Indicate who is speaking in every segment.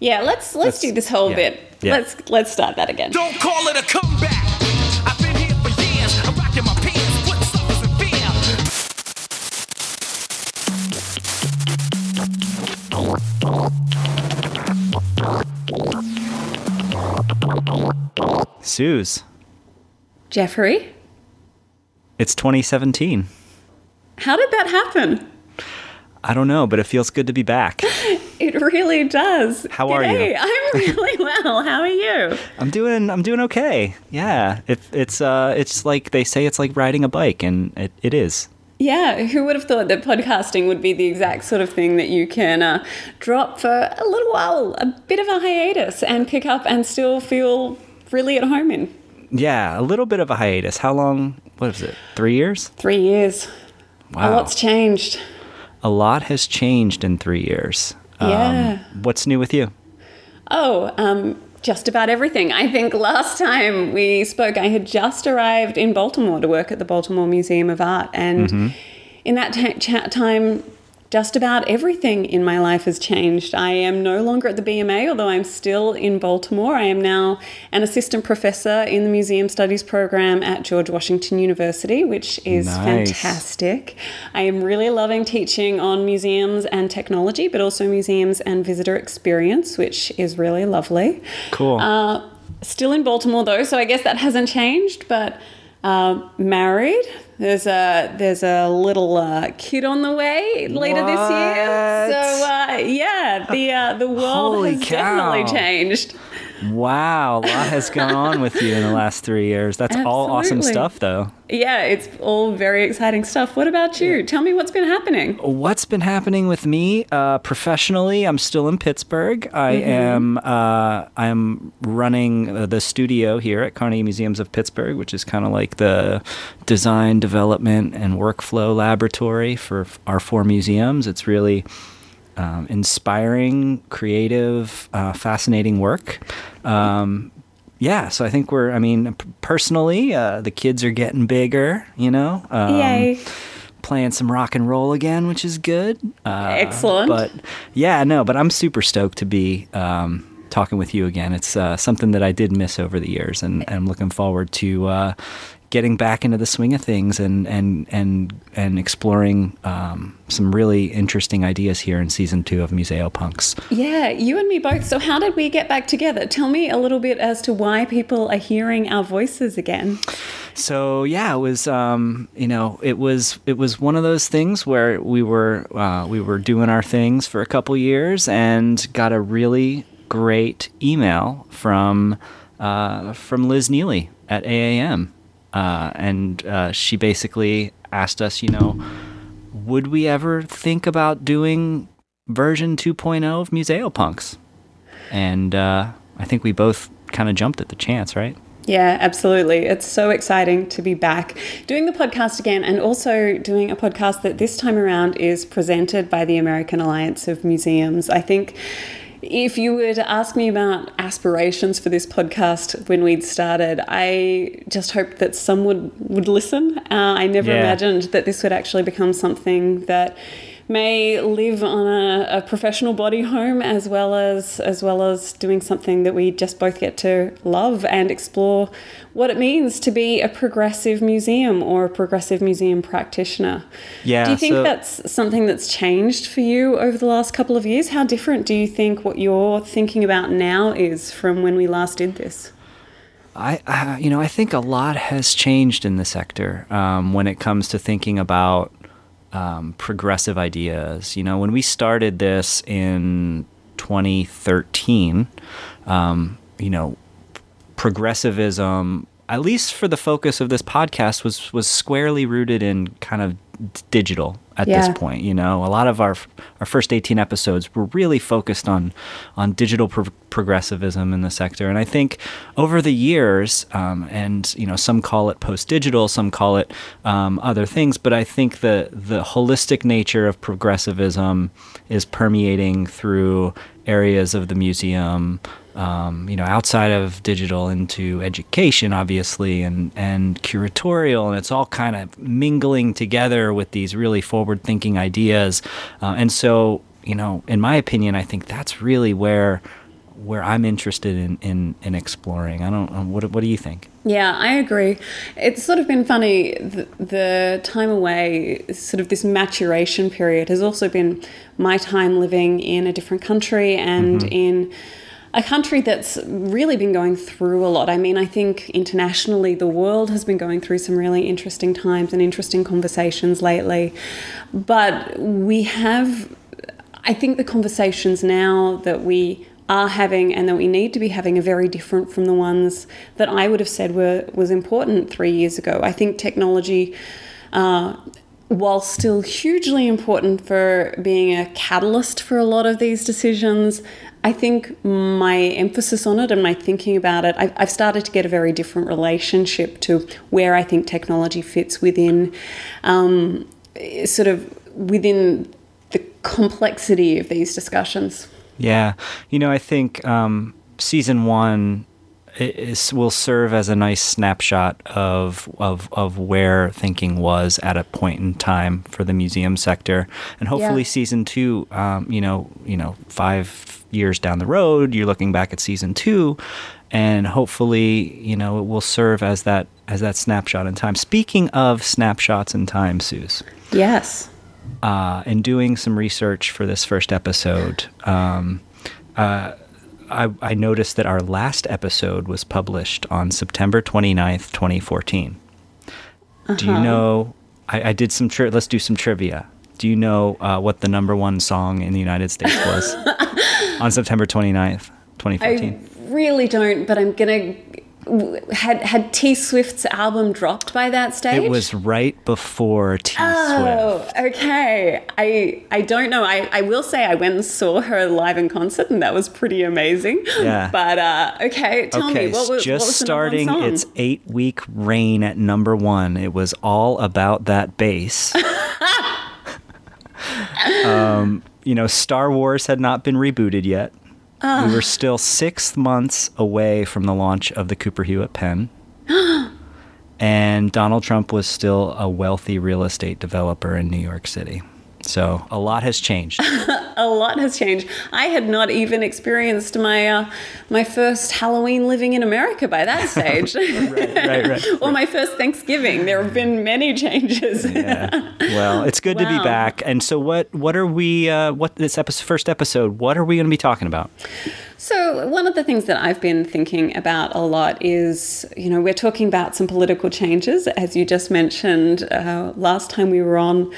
Speaker 1: Yeah, let's let's,
Speaker 2: Let's-
Speaker 1: do this whole
Speaker 2: yeah.
Speaker 1: bit.
Speaker 2: Yeah.
Speaker 1: Let's let's start that again.
Speaker 3: Don't call it a comeback. I've been here for years. I'm rocking my pants, putting suckers in fear.
Speaker 2: Suse,
Speaker 1: Jeffrey,
Speaker 2: it's 2017.
Speaker 1: how did that happen?
Speaker 2: I don't know, but it feels good to be back.
Speaker 1: It really does.
Speaker 2: How are you?
Speaker 1: I'm really well. How are you?
Speaker 2: I'm doing I'm doing okay. Yeah. It, it's uh it's like they say it's like riding a bike and it, it is.
Speaker 1: Yeah, who would have thought that podcasting would be the exact sort of thing that you can uh, drop for a little while, a bit of a hiatus, and pick up and still feel really at home in?
Speaker 2: Yeah, a little bit of a hiatus. How long what is it? 3 years?
Speaker 1: Three years.
Speaker 2: Wow.
Speaker 1: A lot's changed.
Speaker 2: A lot has changed in 3 years. Um,
Speaker 1: Yeah.
Speaker 2: what's new with you?
Speaker 1: Oh, um, just about everything. I think last time we spoke, I had just arrived in Baltimore to work at the Baltimore Museum of Art. And in that cha- time, just about everything in my life has changed. I am no longer at the BMA, although I'm still in Baltimore. I am now an assistant professor in the Museum Studies program at George Washington University, which is
Speaker 2: Nice.
Speaker 1: fantastic. I am really loving teaching on museums and technology, but also museums and visitor experience, which is really lovely.
Speaker 2: Cool.
Speaker 1: Uh, still in Baltimore though, so I guess that hasn't changed. But uh, married. There's a there's a little uh, kid on the way later this year. So uh, yeah, the uh, the world
Speaker 2: Holy
Speaker 1: has
Speaker 2: cow.
Speaker 1: definitely changed.
Speaker 2: Wow, a lot has gone on with you in the last 3 years. That's all awesome stuff though.
Speaker 1: Yeah, it's all very exciting stuff. What about you? Tell me what's been happening.
Speaker 2: What's been happening with me uh, professionally? I'm still in Pittsburgh. I am uh, I'm running uh, the studio here at Carnegie Museums of Pittsburgh, which is kind of like the design, development, and workflow laboratory for our four museums. It's really um, inspiring, creative, uh, fascinating work. Um, yeah, so I think we're. I mean, personally, uh, the kids are getting bigger. You know. Um,
Speaker 1: Yay.
Speaker 2: playing some rock and roll again, which is good. Uh,
Speaker 1: Excellent.
Speaker 2: But yeah, no, but I'm super stoked to be um, talking with you again. It's uh, something that I did miss over the years, and, and I'm looking forward to uh, getting back into the swing of things and and and and exploring um, some really interesting ideas here in season two of Museopunks.
Speaker 1: Yeah, you and me both. So how did we get back together? Tell me a little bit as to why people are hearing our voices again.
Speaker 2: So yeah, it was um, you know it was it was one of those things where we were uh, we were doing our things for a couple years and got a really great email from uh, from Liz Neely at AAM, uh, and uh, she basically asked us, you know, would we ever think about doing version 2.0 of Museopunks? And uh, I think we both kind of jumped at the chance, right?
Speaker 1: Yeah, absolutely. It's so exciting to be back doing the podcast again and also doing a podcast that this time around is presented by the American Alliance of Museums. I think if you were to ask me about aspirations for this podcast when we'd started, I just hoped that some would, would listen. Uh, I never
Speaker 2: Yeah.
Speaker 1: imagined that this would actually become something that may live on a, a professional body home as well as as well as doing something that we just both get to love and explore what it means to be a progressive museum or a progressive museum practitioner.
Speaker 2: Yeah,
Speaker 1: Do you think
Speaker 2: so-
Speaker 1: that's something that's changed for you over the last couple of years? How different do you think what you're thinking about now is from when we last did this?
Speaker 2: I, I, you know, I think a lot has changed in the sector um, when it comes to thinking about um, progressive ideas. You know, when we started this in 2013, um, you know, progressivism, at least for the focus of this podcast, was was squarely rooted in kind of digital at
Speaker 1: Yeah.
Speaker 2: this point. You know, a lot of our our first 18 episodes were really focused on on digital pro- progressivism in the sector, and I think over the years, um, and you know, some call it post digital, some call it um, other things, but I think the the holistic nature of progressivism is permeating through areas of the museum um, you know, outside of digital into education, obviously, and and curatorial, and it's all kind of mingling together with these really forward-thinking ideas. Uh, and so, you know, in my opinion, I think that's really where where I'm interested in, in, in exploring. I don't. What what do you think?
Speaker 1: Yeah, I agree. It's sort of been funny. The, the time away, sort of this maturation period, has also been my time living in a different country and in a country that's really been going through a lot. I mean, I think internationally, the world has been going through some really interesting times and interesting conversations lately. But we have, I think, the conversations now that we are having and that we need to be having are very different from the ones that I would have said were was important three years ago. I think technology. Uh, while still hugely important for being a catalyst for a lot of these decisions, I think my emphasis on it and my thinking about it, I've, started to get a very different relationship to where I think technology fits within, um, sort of within the complexity of these discussions.
Speaker 2: Yeah, you know, I think um, season one is will serve as a nice snapshot of of of where thinking was at a point in time for the museum sector, and hopefully
Speaker 1: Yeah.
Speaker 2: season two, um, you know, you know, five years down the road, you're looking back at season two, and hopefully, you know, it will serve as that as that snapshot in time. Speaking of snapshots in time, Suse
Speaker 1: Yes.
Speaker 2: uh, in doing some research for this first episode, um, uh, I, I noticed that our last episode was published on September 29th, 2014. Do you know? I, I did some. Tri- let's do some trivia. Do you know uh, what the number one song in the United States was on September 29th, 2014?
Speaker 1: I really don't, but I'm gonna. Had had T Swift's album dropped by that stage?
Speaker 2: It was right before T
Speaker 1: Oh,
Speaker 2: Swift.
Speaker 1: okay. I I don't know. I, I will say I went and saw her live in concert, and that was pretty amazing.
Speaker 2: Yeah.
Speaker 1: But uh, okay, tell
Speaker 2: okay,
Speaker 1: me what was
Speaker 2: just
Speaker 1: what was
Speaker 2: starting its eight week reign at number one. It was all about that bass. um, you know, Star Wars had not been rebooted yet.
Speaker 1: Ah.
Speaker 2: We were still six months away from the launch of the Cooper Hewitt pen. and Donald Trump was still a wealthy real estate developer in New York City. So a lot has changed.
Speaker 1: a lot has changed. I had not even experienced my uh, my first Halloween living in America by that stage,
Speaker 2: right, right.
Speaker 1: Right, or my first Thanksgiving. There have been many changes.
Speaker 2: yeah. Well, it's good to be back. And so, what what are we? Uh, what this episode, first episode? What are we going to be talking about?
Speaker 1: So, one of the things that I've been thinking about a lot is, you know, we're talking about some political changes, as you just mentioned uh, last time we were on.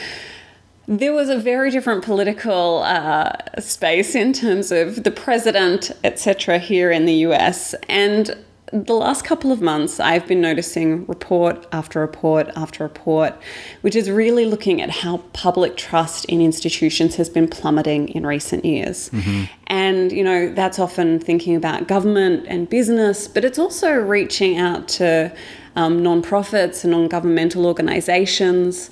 Speaker 1: There was a very different political uh, space in terms of the president, etc., here in the US. And the last couple of months, I've been noticing report after report after report, which is really looking at how public trust in institutions has been plummeting in recent years. And, you know, that's often thinking about government and business, but it's also reaching out to um, non-profits and non-governmental organizations.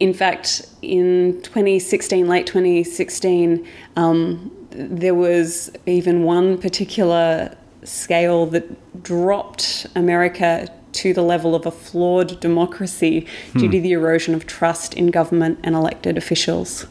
Speaker 1: In fact, in 2016, late 2016, um, there was even one particular scale that dropped America to the level of a flawed democracy due to the erosion of trust in government and elected officials.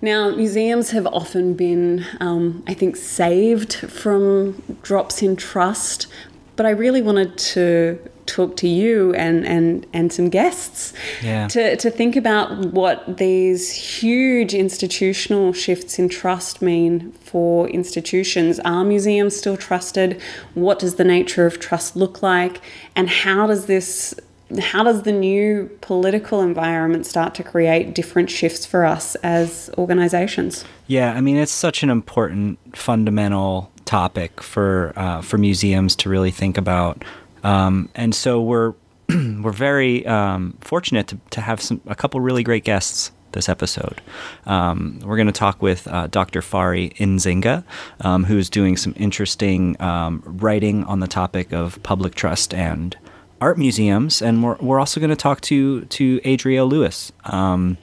Speaker 1: Now, museums have often been, um, I think, saved from drops in trust, but I really wanted to talk to you and, and, and some guests
Speaker 2: Yeah.
Speaker 1: to, to think about what these huge institutional shifts in trust mean for institutions. Are museums still trusted? What does the nature of trust look like? And how does this how does the new political environment start to create different shifts for us as organizations?
Speaker 2: Yeah, I mean, it's such an important, fundamental topic for uh, for museums to really think about, um, and so we're we're very um, fortunate to, to have some a couple really great guests this episode. Um, we're going to talk with uh, Dr. Fari Nzinga, um, who's doing some interesting um, writing on the topic of public trust and art museums, and we're, we're also going to talk to to Adriel Luis. Um,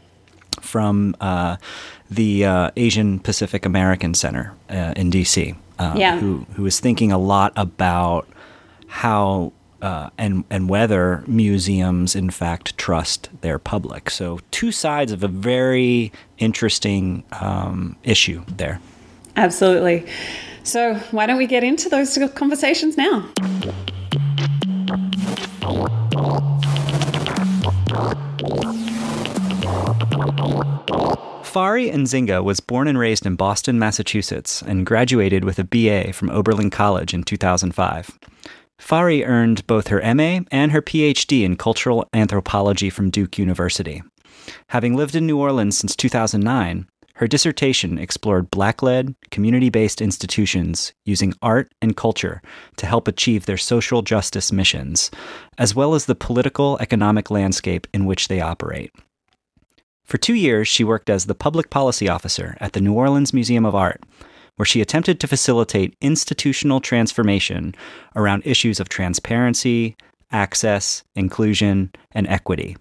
Speaker 2: from uh, the uh, Asian Pacific American Center uh, in DC, uh,
Speaker 1: Yeah.
Speaker 2: who who is thinking a lot about how uh, and and whether museums in fact trust their public. So two sides of a very interesting um, issue there.
Speaker 1: Absolutely. So, why don't we get into those conversations now?
Speaker 2: Fari Nzinga was born and raised in Boston, Massachusetts, and graduated with a BA from Oberlin College in 2005. Fari earned both her MA and her PhD in cultural anthropology from Duke University. Having lived in New Orleans since 2009, her dissertation explored black led, community based institutions using art and culture to help achieve their social justice missions, as well as the political economic landscape in which they operate. For two years, she worked as the public policy officer at the New Orleans Museum of Art, where she attempted to facilitate institutional transformation around issues of transparency, access, inclusion, and equity.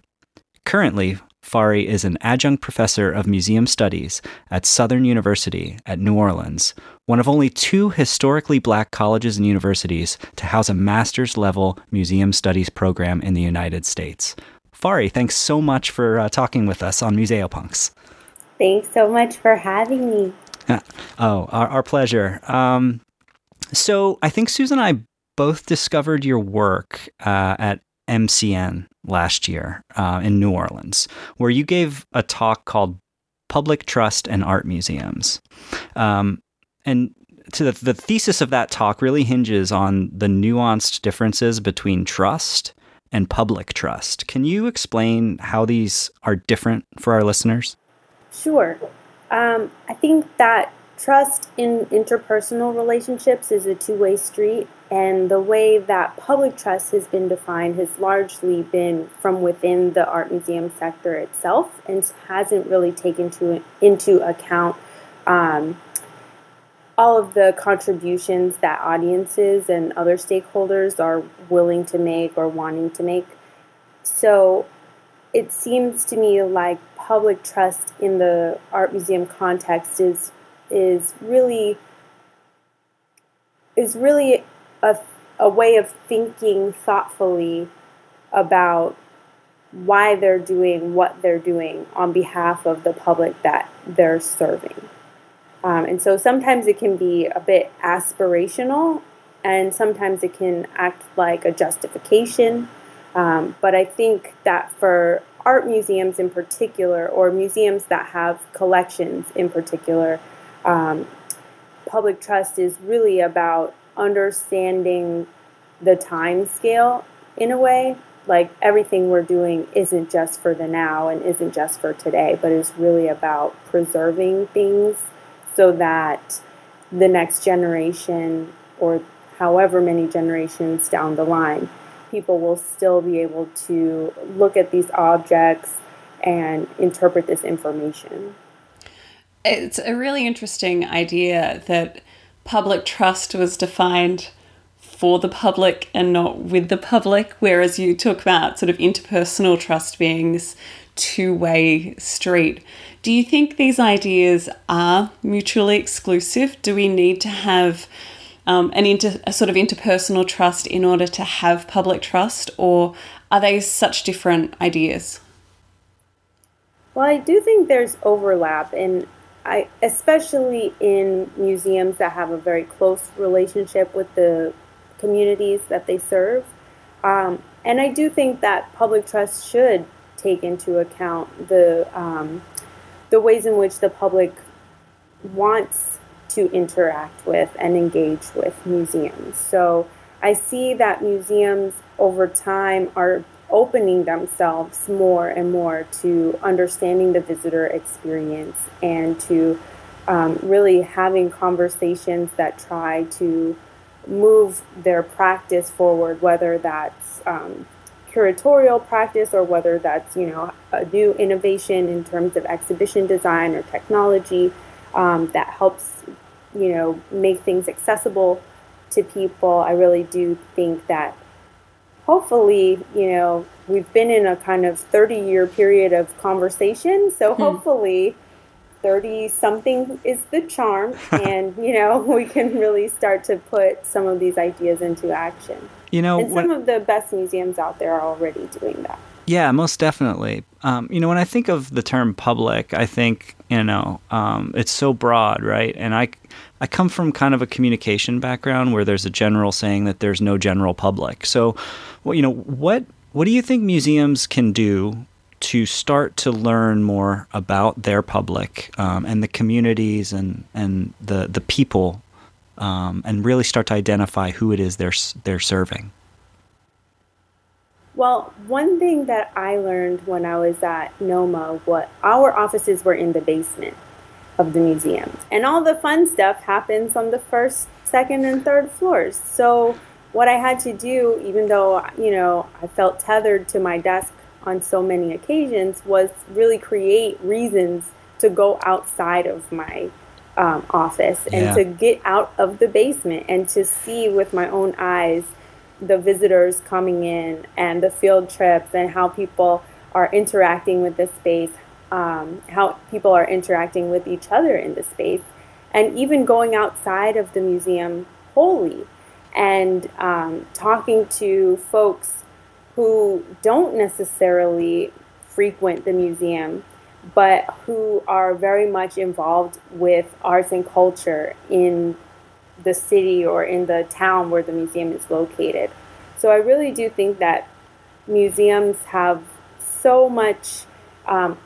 Speaker 2: Currently, Fari is an adjunct professor of museum studies at Southern University at New Orleans, one of only two historically black colleges and universities to house a master's level museum studies program in the United States. Fari, thanks so much for uh, talking with us on Museopunks.
Speaker 4: Thanks so much for having me.
Speaker 2: oh, our, our pleasure. Um, so I think Susan and I both discovered your work uh, at MCN last year uh, in New Orleans, where you gave a talk called Public Trust and Art Museums. Um, and to the, the thesis of that talk really hinges on the nuanced differences between trust and public trust. Can you explain how these are different for our listeners?
Speaker 4: Sure. Um, I think that trust in interpersonal relationships is a two way street, and the way that public trust has been defined has largely been from within the art museum sector itself and hasn't really taken to, into account um, all of the contributions that audiences and other stakeholders are willing to make or wanting to make. So it seems to me like public trust in the art museum context is is really is really a, a way of thinking thoughtfully about why they're doing what they're doing on behalf of the public that they're serving. Um, and so sometimes it can be a bit aspirational, and sometimes it can act like a justification. Um, but I think that for art museums in particular, or museums that have collections in particular, um, public trust is really about understanding the time scale in a way. Like everything we're doing isn't just for the now and isn't just for today, but is really about preserving things so that the next generation or however many generations down the line, people will still be able to look at these objects and interpret this information.
Speaker 1: It's a really interesting idea that public trust was defined for the public and not with the public, whereas you talk about sort of interpersonal trust being this two way street. Do you think these ideas are mutually exclusive? Do we need to have um, an inter, a sort of interpersonal trust in order to have public trust, or are they such different ideas?
Speaker 4: Well, I do think there's overlap, and I especially in museums that have a very close relationship with the communities that they serve. Um, and I do think that public trust should take into account the um, the ways in which the public wants to interact with and engage with museums. So I see that museums over time are opening themselves more and more to understanding the visitor experience and to um, really having conversations that try to move their practice forward, whether that's um, curatorial practice or whether that's you know a new innovation in terms of exhibition design or technology um, that helps you know make things accessible to people i really do think that hopefully you know we've been in a kind of 30 year period of conversation so hmm. hopefully 30 something is the charm and you know we can really start to put some of these ideas into action
Speaker 2: you know,
Speaker 4: and some when, of the best museums out there are already doing that.
Speaker 2: Yeah, most definitely. Um, you know, when I think of the term public, I think You know, um, it's so broad, right? And I, I come from kind of a communication background where there's a general saying that there's no general public. So, well, you know, what what do you think museums can do to start to learn more about their public um, and the communities and and the the people, um, and really start to identify who it is they're they're serving?
Speaker 4: Well, one thing that I learned when I was at NOMA, what our offices were in the basement of the museum, and all the fun stuff happens on the first, second, and third floors. So, what I had to do, even though you know I felt tethered to my desk on so many occasions, was really create reasons to go outside of my um, office and
Speaker 2: Yeah.
Speaker 4: to get out of the basement and to see with my own eyes the visitors coming in and the field trips and how people are interacting with the space, um, how people are interacting with each other in the space, and even going outside of the museum wholly and um, talking to folks who don't necessarily frequent the museum but who are very much involved with arts and culture in the city or in the town where the museum is located. So I really do think that museums have so much um,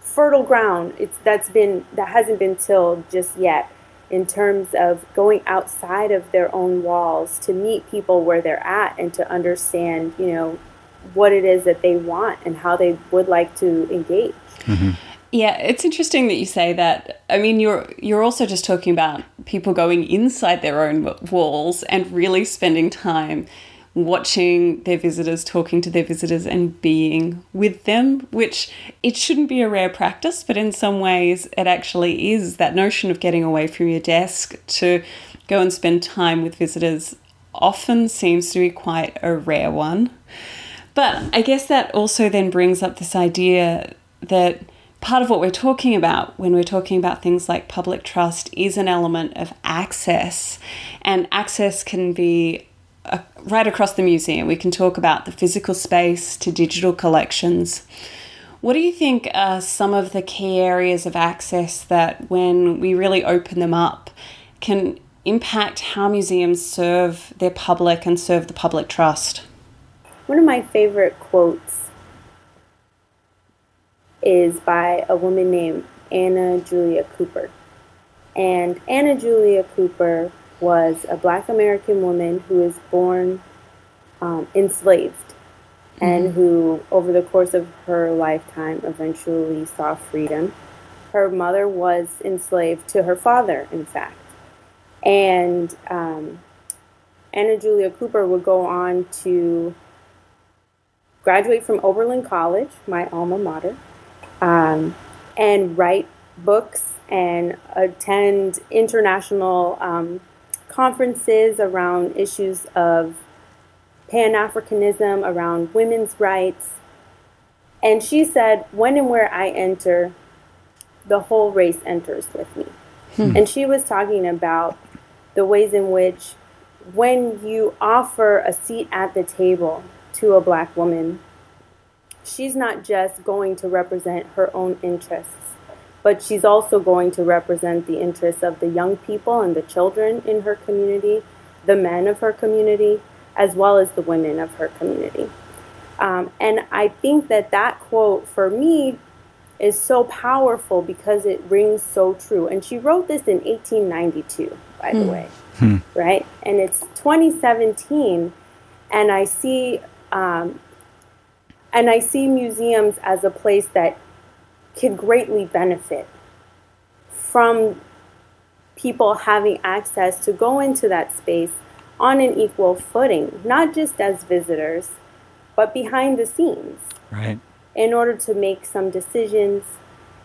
Speaker 4: fertile ground. It's that's been that hasn't been tilled just yet in terms of going outside of their own walls to meet people where they're at and to understand, you know, what it is that they want and how they would like to engage.
Speaker 1: Yeah, it's interesting that you say that. I mean, you're you're also just talking about people going inside their own walls and really spending time watching their visitors, talking to their visitors and being with them, which it shouldn't be a rare practice, but in some ways it actually is that notion of getting away from your desk to go and spend time with visitors often seems to be quite a rare one. But I guess that also then brings up this idea that part of what we're talking about when we're talking about things like public trust is an element of access. And access can be uh, right across the museum. We can talk about the physical space to digital collections. What do you think are some of the key areas of access that, when we really open them up, can impact how museums serve their public and serve the public trust?
Speaker 4: One of my favorite quotes is by a woman named Anna Julia Cooper. And Anna Julia Cooper was a black American woman who was born um, enslaved and who, over the course of her lifetime, eventually saw freedom. Her mother was enslaved to her father, in fact. And um, Anna Julia Cooper would go on to graduate from Oberlin College, my alma mater, um, and write books and attend international um, conferences around issues of Pan Africanism, around women's rights. And she said, When and where I enter, the whole race enters with me. And she was talking about the ways in which when you offer a seat at the table to a black woman, she's not just going to represent her own interests, but she's also going to represent the interests of the young people and the children in her community, the men of her community, as well as the women of her community. Um, and I think that that quote for me is so powerful because it rings so true. And she wrote this in 1892, by the way, right? And it's 2017, and I see, um, and I see museums as a place that could greatly benefit from people having access to go into that space on an equal footing, not just as visitors, but behind the scenes
Speaker 2: Right.
Speaker 4: in order to make some decisions,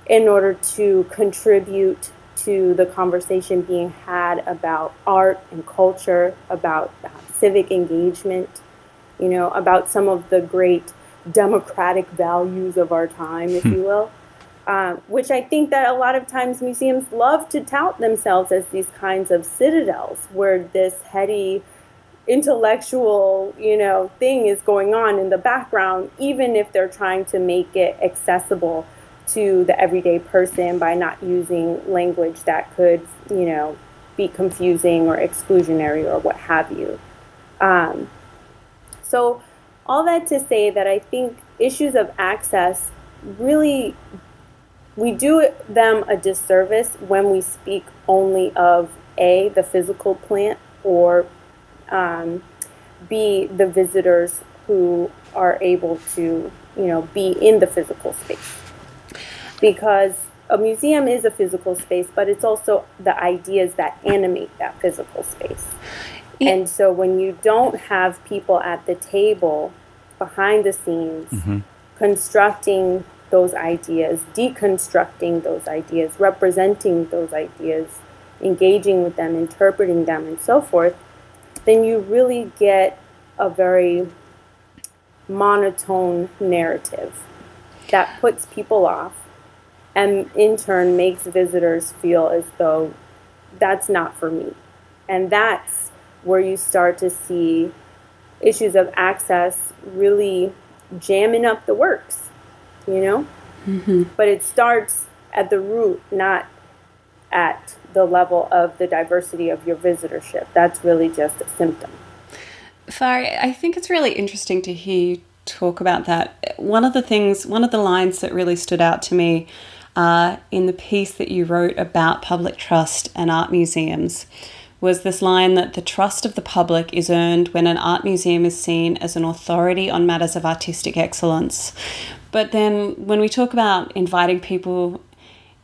Speaker 4: in order to contribute to the conversation being had about art and culture, about civic engagement, you know, about some of the great democratic values of our time, if you will. Um, which I think that a lot of times museums love to tout themselves as these kinds of citadels where this heady intellectual, you know, thing is going on in the background, even if they're trying to make it accessible to the everyday person by not using language that could, you know, be confusing or exclusionary or what have you. Um, so, all that to say that I think issues of access really we do them a disservice when we speak only of a the physical plant or um, b the visitors who are able to you know be in the physical space. Because a museum is a physical space but it's also the ideas that animate that physical space
Speaker 1: Yeah.
Speaker 4: and so when you don't have people at the table behind the scenes mm-hmm. constructing those ideas, deconstructing those ideas, representing those ideas, engaging with them, interpreting them, and so forth, then you really get a very monotone narrative that puts people off and in turn makes visitors feel as though that's not for me. And that's where you start to see issues of access really jamming up the works, you know? But it starts at the root, not at the level of the diversity of your visitorship. That's really just a symptom.
Speaker 1: Fari, I think it's really interesting to hear you talk about that. One of the things, one of the lines that really stood out to me uh, in the piece that you wrote about public trust and art museums was this line that the trust of the public is earned when an art museum is seen as an authority on matters of artistic excellence. But then when we talk about inviting people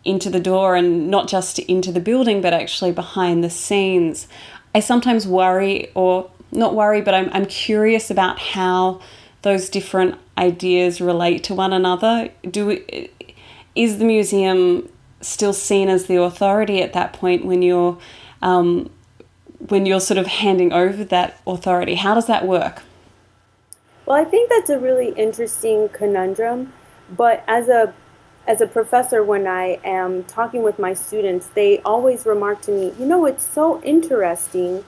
Speaker 1: into the door and not just into the building, but actually behind the scenes, I sometimes worry, or not worry, but I'm, I'm curious about how those different ideas relate to one another. Do we, is the museum still seen as the authority at that point when you're um, when you're sort of handing over that authority? How does that work?
Speaker 4: Well, I think that's a really interesting conundrum. But as a as a professor, when I am talking with my students, they always remark to me, you know, it's so interesting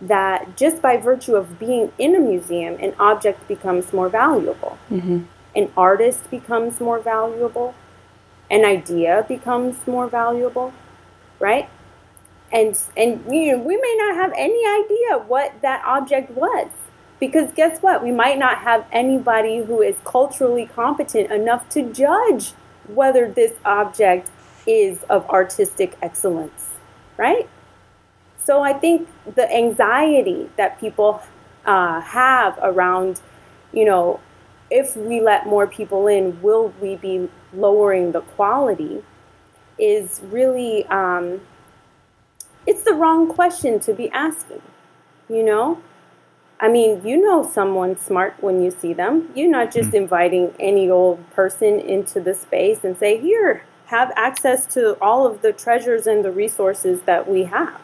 Speaker 4: that just by virtue of being in a museum, an object becomes more valuable. Mm-hmm. An artist becomes more valuable. An idea becomes more valuable, right? And and you know, we may not have any idea what that object was. Because guess what? We might not have anybody who is culturally competent enough to judge whether this object is of artistic excellence, right? So I think the anxiety that people uh, have around, you know, if we let more people in, will we be lowering the quality? Is really, um, it's the wrong question to be asking, you know? I mean, you know someone smart when you see them. You're not just inviting any old person into the space and say, here, have access to all of the treasures and the resources that we have.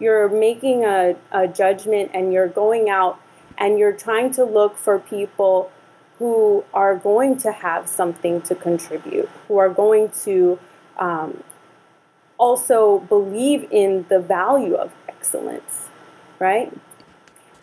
Speaker 4: You're making a, a judgment and you're going out and you're trying to look for people who are going to have something to contribute, who are going to um, also believe in the value of excellence, right?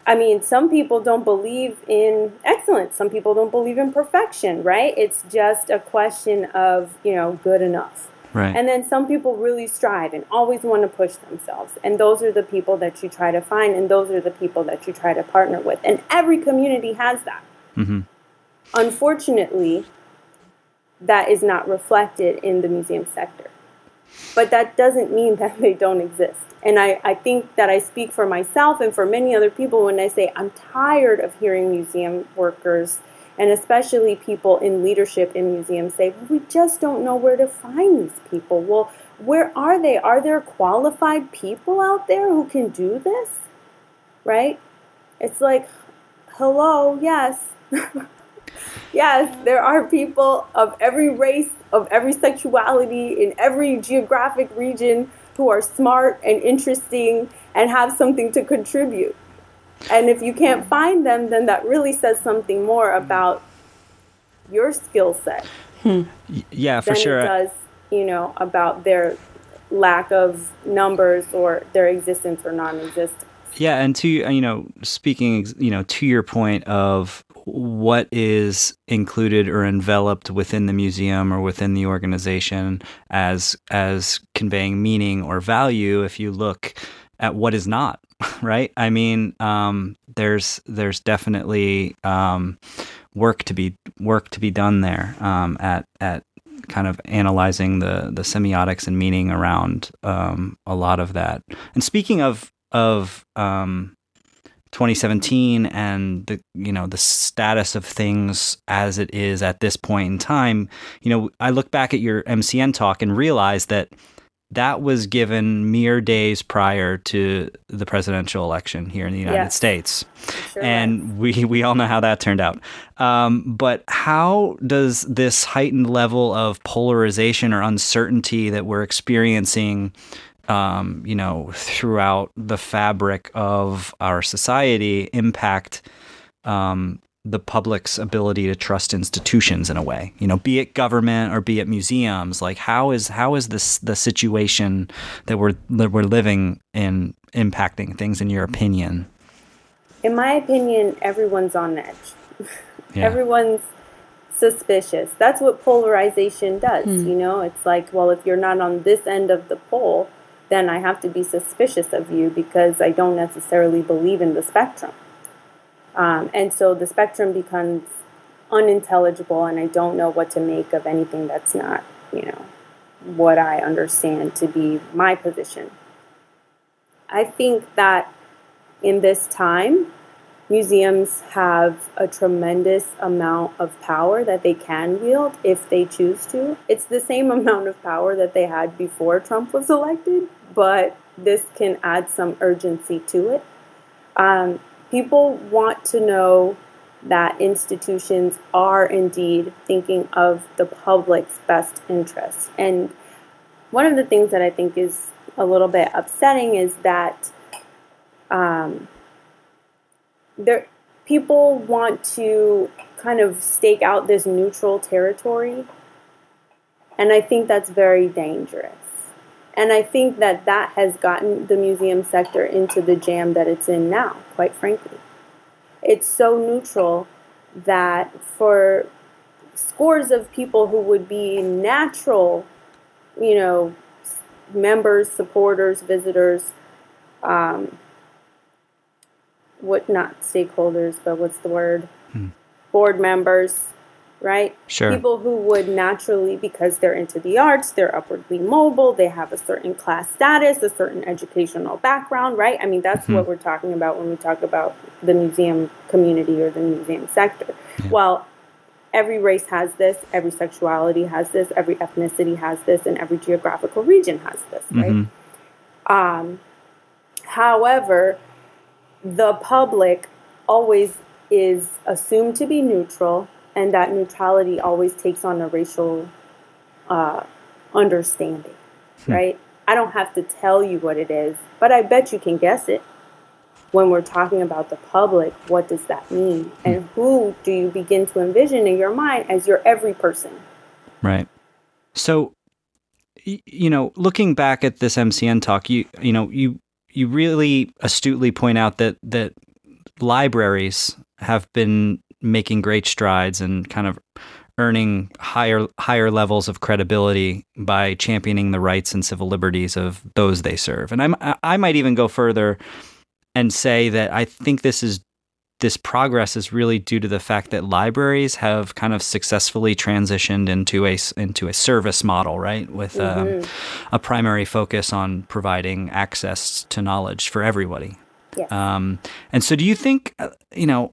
Speaker 4: I mean, some people don't believe in excellence. Some people don't believe in perfection, right? It's just a question of, you know, good enough.
Speaker 2: Right.
Speaker 4: And then some people really strive and always want to push themselves. And those are the people that you try to find, and those are the people that you try to partner with. And every community has that. Mm-hmm. Unfortunately, that is not reflected in the museum sector. But that doesn't mean that they don't exist. And I, I think that I speak for myself and for many other people when I say I'm tired of hearing museum workers and especially people in leadership in museums say, we just don't know where to find these people. Well, where are they? Are there qualified people out there who can do this? Right? It's like, hello, yes. yes, there are people of every race, of every sexuality, in every geographic region who are smart and interesting and have something to contribute. And if you can't find them, then that really says something more about your skill set hmm.
Speaker 2: yeah, for
Speaker 4: than
Speaker 2: sure.
Speaker 4: it does, you know, about their lack of numbers or their existence or non-existence.
Speaker 2: Yeah, and to you know, speaking, you know, to your point of what is included or enveloped within the museum or within the organization as as conveying meaning or value if you look at what is not right? I mean um, there's there's definitely um, work to be work to be done there um, at at kind of analyzing the the semiotics and meaning around um, a lot of that. And speaking of of um, 2017 and the you know the status of things as it is at this point in time you know i look back at your mcn talk and realize that that was given mere days prior to the presidential election here in the united states.
Speaker 4: Sure
Speaker 2: and we we all know how that turned out. Um, but how does this heightened level of polarization or uncertainty that we're experiencing, um, you know, throughout the fabric of our society impact? Um, the public's ability to trust institutions in a way, you know, be it government or be it museums. Like, how is how is this the situation that we're that we're living in impacting things? In your opinion?
Speaker 4: in my opinion, everyone's on edge.
Speaker 2: Yeah.
Speaker 4: Everyone's suspicious. That's what polarization does. You know, it's like, well, if you're not on this end of the pole, then I have to be suspicious of you because I don't necessarily believe in the spectrum. Um, and so the spectrum becomes unintelligible, and I don't know what to make of anything that's not, you know, what I understand to be my position. I think that in this time, museums have a tremendous amount of power that they can wield if they choose to. It's the same amount of power that they had before Trump was elected, but this can add some urgency to it. Um, people want to know that institutions are indeed thinking of the public's best interest. And one of the things that I think is a little bit upsetting is that um, there people want to kind of stake out this neutral territory and i think that's very dangerous. And i think that that has gotten the museum sector into the jam that it's in now quite frankly. It's so neutral that for scores of people who would be natural you know members supporters visitors um, what not stakeholders, but what's the word? Hmm. Board members, right?
Speaker 2: Sure.
Speaker 4: People who would naturally, because they're into the arts, they're upwardly mobile, they have a certain class status, a certain educational background, right? I mean, that's hmm. what we're talking about when we talk about the museum community or the museum sector. Well, every race has this, every sexuality has this, every ethnicity has this, and every geographical region has this, right? Mm-hmm. Um, however, the public always is assumed to be neutral, and that neutrality always takes on a racial uh, understanding, right? I don't have to tell you what it is, but I bet you can guess it. When we're talking about the public, what does that mean? And who do you begin to envision in your mind as your every person?
Speaker 2: Right. So, you know, looking back at this MCN talk, you you know you you really astutely point out that that libraries have been making great strides and kind of earning higher higher levels of credibility by championing the rights and civil liberties of those they serve. And I I might even go further and say that I think this is this progress is really due to the fact that libraries have kind of successfully transitioned into a into a service model, right, with um, a primary focus on providing access to knowledge for everybody.
Speaker 4: Yes.
Speaker 2: Um, and so, do you think, uh, you know,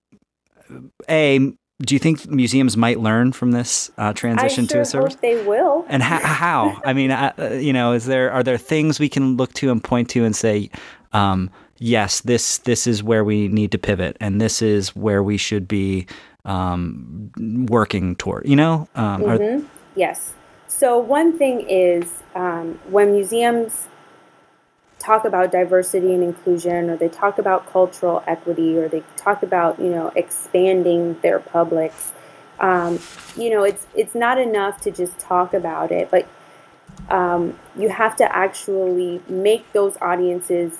Speaker 2: a do you think museums might learn from this uh, transition
Speaker 4: sure
Speaker 2: to a service?
Speaker 4: they will.
Speaker 2: And how? how? I mean, uh, uh, you know, is there are there things we can look to and point to and say, um, yes, this this is where we need to pivot, and this is where we should be um, working toward. You know, um, are-
Speaker 4: Yes. So one thing is um, when museums talk about diversity and inclusion, or they talk about cultural equity, or they talk about you know expanding their publics. Um, you know, it's it's not enough to just talk about it, but um, you have to actually make those audiences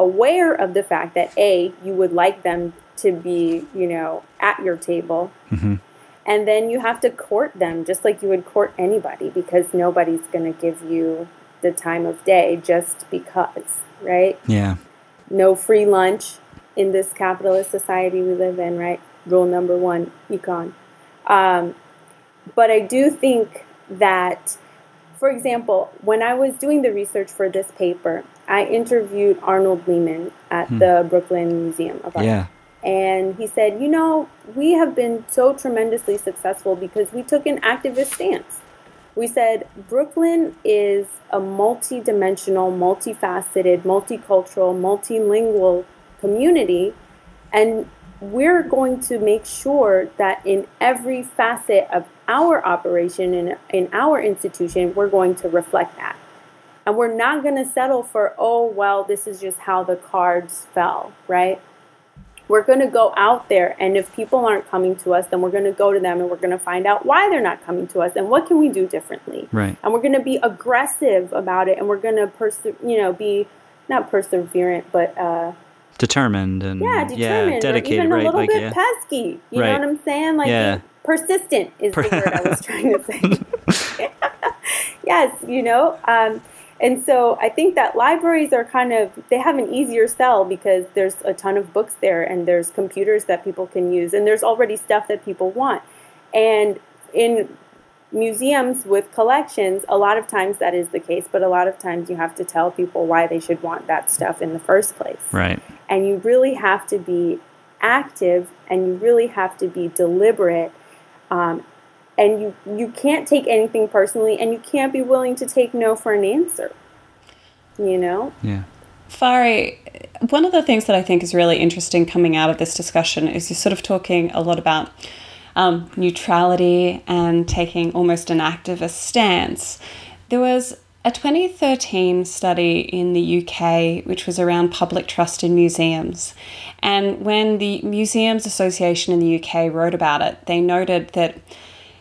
Speaker 4: aware of the fact that a you would like them to be, you know, at your table. And then you have to court them just like you would court anybody because nobody's going to give you the time of day just because, right?
Speaker 2: Yeah.
Speaker 4: No free lunch in this capitalist society we live in, right? Rule number one, econ. Um, but I do think that, for example, when I was doing the research for this paper, I interviewed Arnold Lehman at hmm. the Brooklyn Museum of Art.
Speaker 2: Yeah.
Speaker 4: And he said, You know, we have been so tremendously successful because we took an activist stance. We said Brooklyn is a multi dimensional, multifaceted, multicultural, multilingual community. And we're going to make sure that in every facet of our operation and in our institution, we're going to reflect that. And we're not going to settle for, oh, well, this is just how the cards fell, right? We're going to go out there, and if people aren't coming to us, then we're going to go to them and we're going to find out why they're not coming to us and what can we do differently.
Speaker 2: Right.
Speaker 4: And we're going to be aggressive about it, and we're going to, perse- you know, be not perseverant, but uh,
Speaker 2: Determined and
Speaker 4: yeah, determined,
Speaker 2: dedicated,
Speaker 4: or even
Speaker 2: right?
Speaker 4: a little
Speaker 2: like
Speaker 4: bit
Speaker 2: yeah.
Speaker 4: pesky. You
Speaker 2: Right.
Speaker 4: know what I'm saying? Like
Speaker 2: Yeah.
Speaker 4: persistent is the word I was trying to say. yes, you know. Um, and so I think that libraries are kind of they have an easier sell because there's a ton of books there and there's computers that people can use and there's already stuff that people want. And in museums with collections, a lot of times that is the case, but a lot of times you have to tell people why they should want that stuff in the first place
Speaker 2: Right.
Speaker 4: and you really have to be active and you really have to be deliberate um, and you you can't take anything personally and you can't be willing to take no for an answer you know
Speaker 2: Yeah.
Speaker 1: Fari, one of the things that I think is really interesting coming out of this discussion is you're sort of talking a lot about um, neutrality and taking almost an activist stance. There was a 2013 study in the UK which was around public trust in museums. And when the Museums Association in the UK wrote about it, they noted that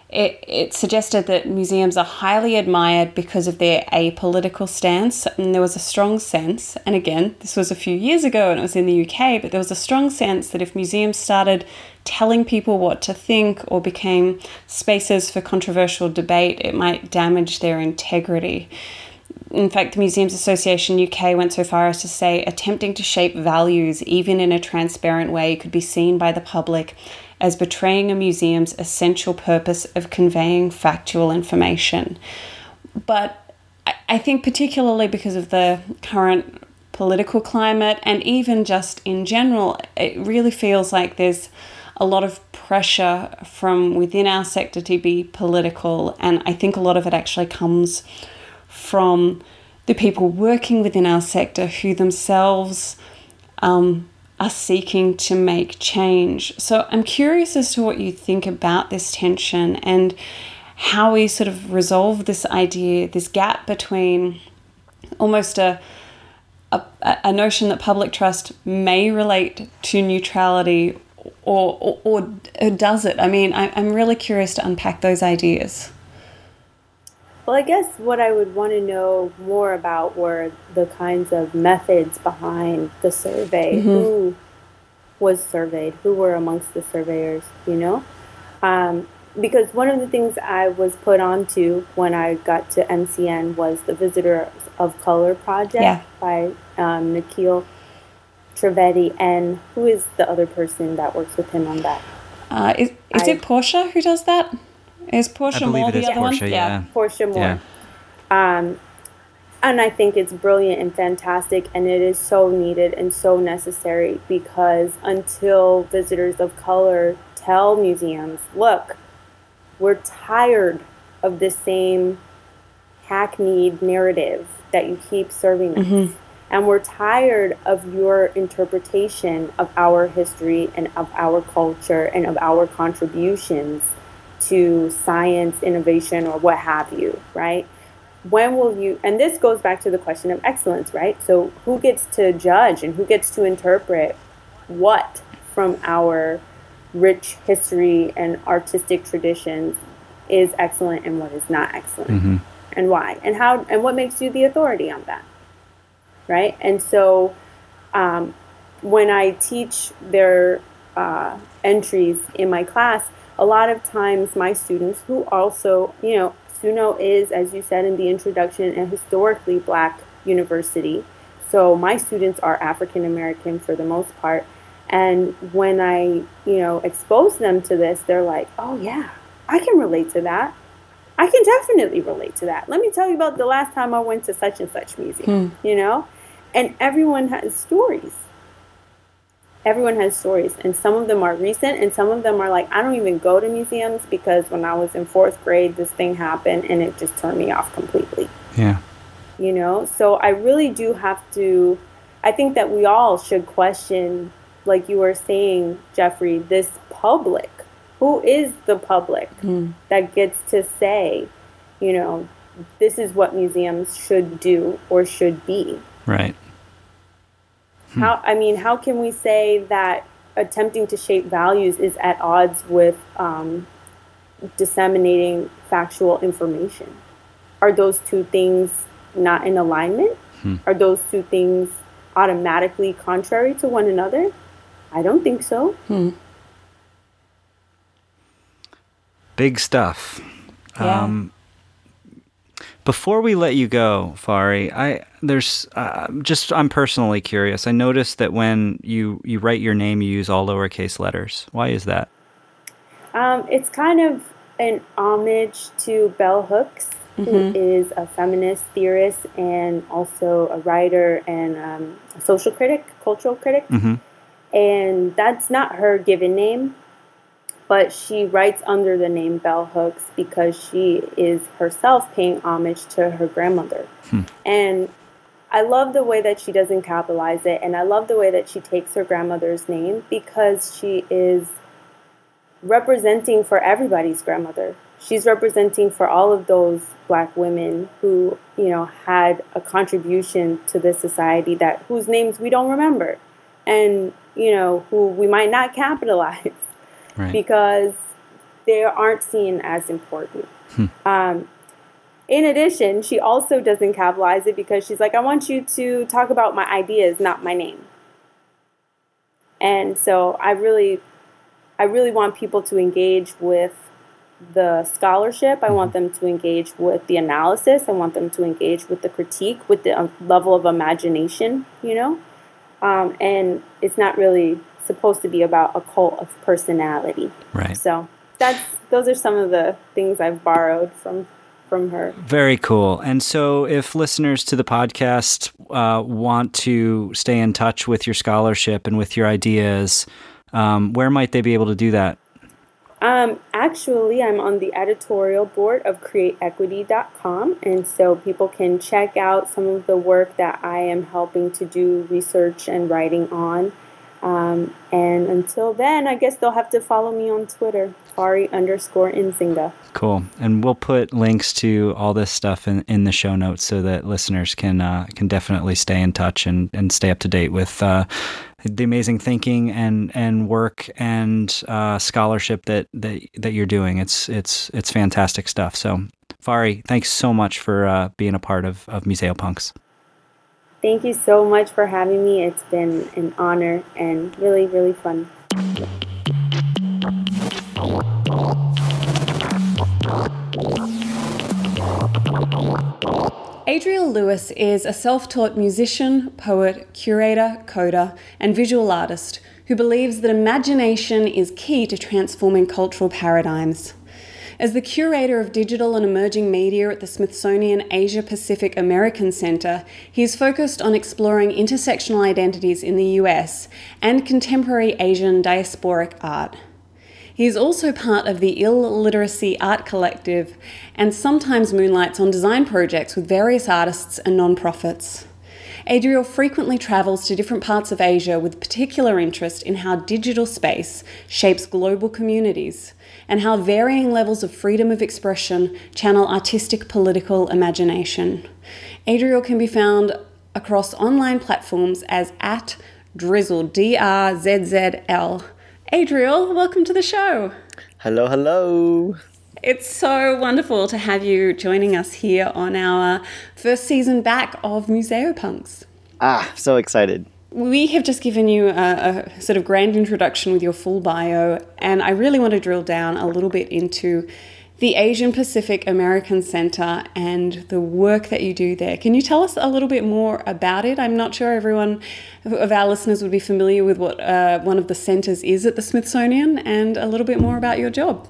Speaker 1: it, it suggested that museums are highly admired because of their apolitical stance. And there was a strong sense, and again, this was a few years ago and it was in the UK, but there was a strong sense that if museums started telling people what to think or became spaces for controversial debate, it might damage their integrity. In fact, the Museums Association UK went so far as to say attempting to shape values, even in a transparent way, could be seen by the public as betraying a museum's essential purpose of conveying factual information. But I- think, particularly because of the current political climate and even just in general, it really feels like there's a lot of pressure from within our sector to be political. And I think a lot of it actually comes from the people working within our sector who themselves um, are seeking to make change. So I'm curious as to what you think about this tension and how we sort of resolve this idea, this gap between almost a a, a notion that public trust may relate to neutrality or, or, or, does it? I mean, I, I'm really curious to unpack those ideas.
Speaker 4: Well i guess what i would want to know more about were the kinds of methods behind the survey who was surveyed who were amongst the surveyors you know um, because one of the things I was put onto when I got to MCN was the Visitors of Color project
Speaker 1: Yeah.
Speaker 4: by um, Nikhil Trivedi, and who is the other person that works with him on that?
Speaker 1: Uh, is is
Speaker 4: I-
Speaker 1: it Porchia who does that? Is Porchia
Speaker 2: believe
Speaker 1: Moore
Speaker 2: it
Speaker 1: the
Speaker 2: is
Speaker 1: other
Speaker 2: Porchia,
Speaker 1: one?
Speaker 2: yeah.
Speaker 4: Porchia Moore.
Speaker 2: Yeah.
Speaker 4: Um, and I think it's brilliant and fantastic, and it is so needed and so necessary because until visitors of color tell museums, look, we're tired of the same hackneyed narrative that you keep serving us. And we're tired of your interpretation of our history and of our culture and of our contributions to science, innovation, or what have you, right? When will you, and this goes back to the question of excellence, right? So, who gets to judge and who gets to interpret what from our rich history and artistic traditions is excellent and what is not excellent? And why? And how, and what makes you the authority on that? Right? And so, um, when I teach their uh, entries in my class, a lot of times my students who also, you know, SUNO is, as you said in the introduction, a historically black university. So my students are African American for the most part. And when I, you know, expose them to this, they're like, oh, yeah, I can relate to that. I can definitely relate to that. Let me tell you about the last time I went to such and such museum, hmm. you know? And everyone has stories. Everyone has stories. And some of them are recent, and some of them are like, I don't even go to museums because when I was in fourth grade, this thing happened and it just turned me off completely
Speaker 2: Yeah.
Speaker 4: you know so i really do have to i think that we all should question like you were saying jeffrey this public who is the public hmm. that gets to say you know this is what museums should do or should be
Speaker 2: Right.
Speaker 4: How i mean how can we say that attempting to shape values is at odds with um, disseminating factual information? Are those two things not in alignment? Are those two things automatically contrary to one another? I don't think so.
Speaker 2: Big stuff.
Speaker 1: Yeah.
Speaker 2: Um, before we let you go, Fari, I there's uh, just I'm personally curious. I noticed that when you you write your name, you use all lowercase letters. Why is that?
Speaker 4: Um, it's kind of an homage to Bell Hooks, who is a feminist theorist and also a writer and um, a social critic, cultural critic. And that's not her given name, but she writes under the name Bell Hooks because she is herself paying homage to her grandmother. Hmm. And I love the way that she doesn't capitalize it, and I love the way that she takes her grandmother's name because she is representing for everybody's grandmother. She's representing for all of those black women who, you know, had a contribution to this society that whose names we don't remember and, you know, who we might not capitalize
Speaker 2: Right.
Speaker 4: because they aren't seen as important. Um, in addition, she also doesn't capitalize it because she's like, I want you to talk about my ideas, not my name. And so I really, I really want people to engage with the scholarship. I want them to engage with the analysis. I want them to engage with the critique, with the um, level of imagination, you know? Um, and it's not really supposed to be about a cult of personality.
Speaker 2: Right.
Speaker 4: So that's those are some of the things I've borrowed from from her.
Speaker 2: Very cool. And so, if listeners to the podcast uh, want to stay in touch with your scholarship and with your ideas, um, where might they be able to do that?
Speaker 4: Um, actually, I'm on the editorial board of Createquity.com, and so people can check out some of the work that I am helping to do research and writing on. Um, and until then, I guess they'll have to follow me on Twitter, Fari underscore Nzinga.
Speaker 2: Cool. And we'll put links to all this stuff in, in the show notes so that listeners can uh, can definitely stay in touch and, and stay up to date with uh, the amazing thinking and, and work and uh, scholarship that, that that you're doing. It's it's it's fantastic stuff. So Fari, thanks so much for uh, being a part of, of Museopunks.
Speaker 4: Thank you so much for having me. It's been an honor and really, really fun.
Speaker 1: Adriel Luis is a self taught musician, poet, curator, coder, and visual artist who believes that imagination is key to transforming cultural paradigms. As the curator of digital and emerging media at the Smithsonian Asia Pacific American Center, he is focused on exploring intersectional identities in the US and contemporary Asian diasporic art. He is also part of the Ill Literacy Art Collective and sometimes moonlights on design projects with various artists and nonprofits. Adriel frequently travels to different parts of Asia with particular interest in how digital space shapes global communities and how varying levels of freedom of expression channel artistic political imagination. Adriel can be found across online platforms as at Drizzle, D R Z Z L. Adriel, welcome to the show.
Speaker 5: Hello, hello.
Speaker 1: It's so wonderful to have you joining us here on our first season back of Museopunks.
Speaker 5: Ah, so excited.
Speaker 1: We have just given you a, a, sort of grand introduction with your full bio, and I really want to drill down a little bit into the Asian Pacific American Center and the work that you do there. Can you tell us a little bit more about it? I'm not sure everyone of our listeners would be familiar with what uh, one of the centers is at the Smithsonian, and a little bit more about your job.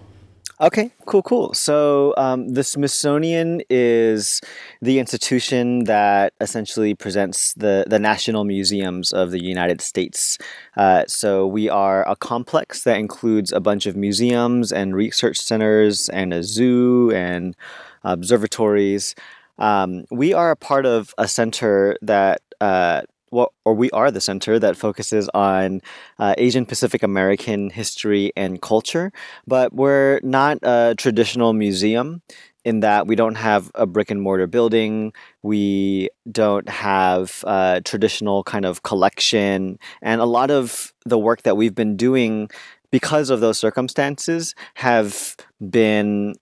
Speaker 5: Okay, cool, cool. So um, the Smithsonian is the institution that essentially presents the, the national museums of the United States. Uh, so we are a complex that includes a bunch of museums and research centers and a zoo and observatories. Um, we are a part of a center that uh, well, or we are the center that focuses on uh, Asian Pacific American history and culture, but we're not a traditional museum in that we don't have a brick and mortar building, we don't have a traditional kind of collection, and a lot of the work that we've been doing because of those circumstances have been,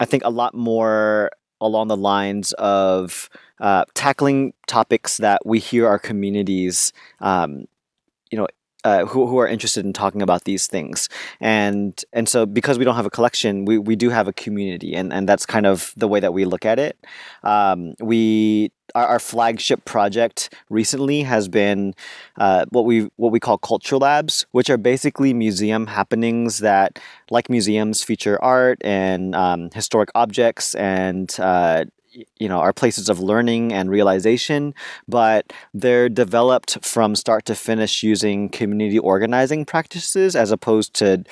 Speaker 5: I think, a lot more along the lines of uh, tackling topics that we hear our communities, um, you know, uh, who, who are interested in talking about these things. And and so because we don't have a collection, we, we do have a community, and, and that's kind of the way that we look at it. Um, we our, our, flagship project recently has been uh, what we what we call culture labs, which are basically museum happenings that, like museums, feature art and um, historic objects and uh, you know are places of learning and realization but they're developed from start to finish using community organizing practices as opposed to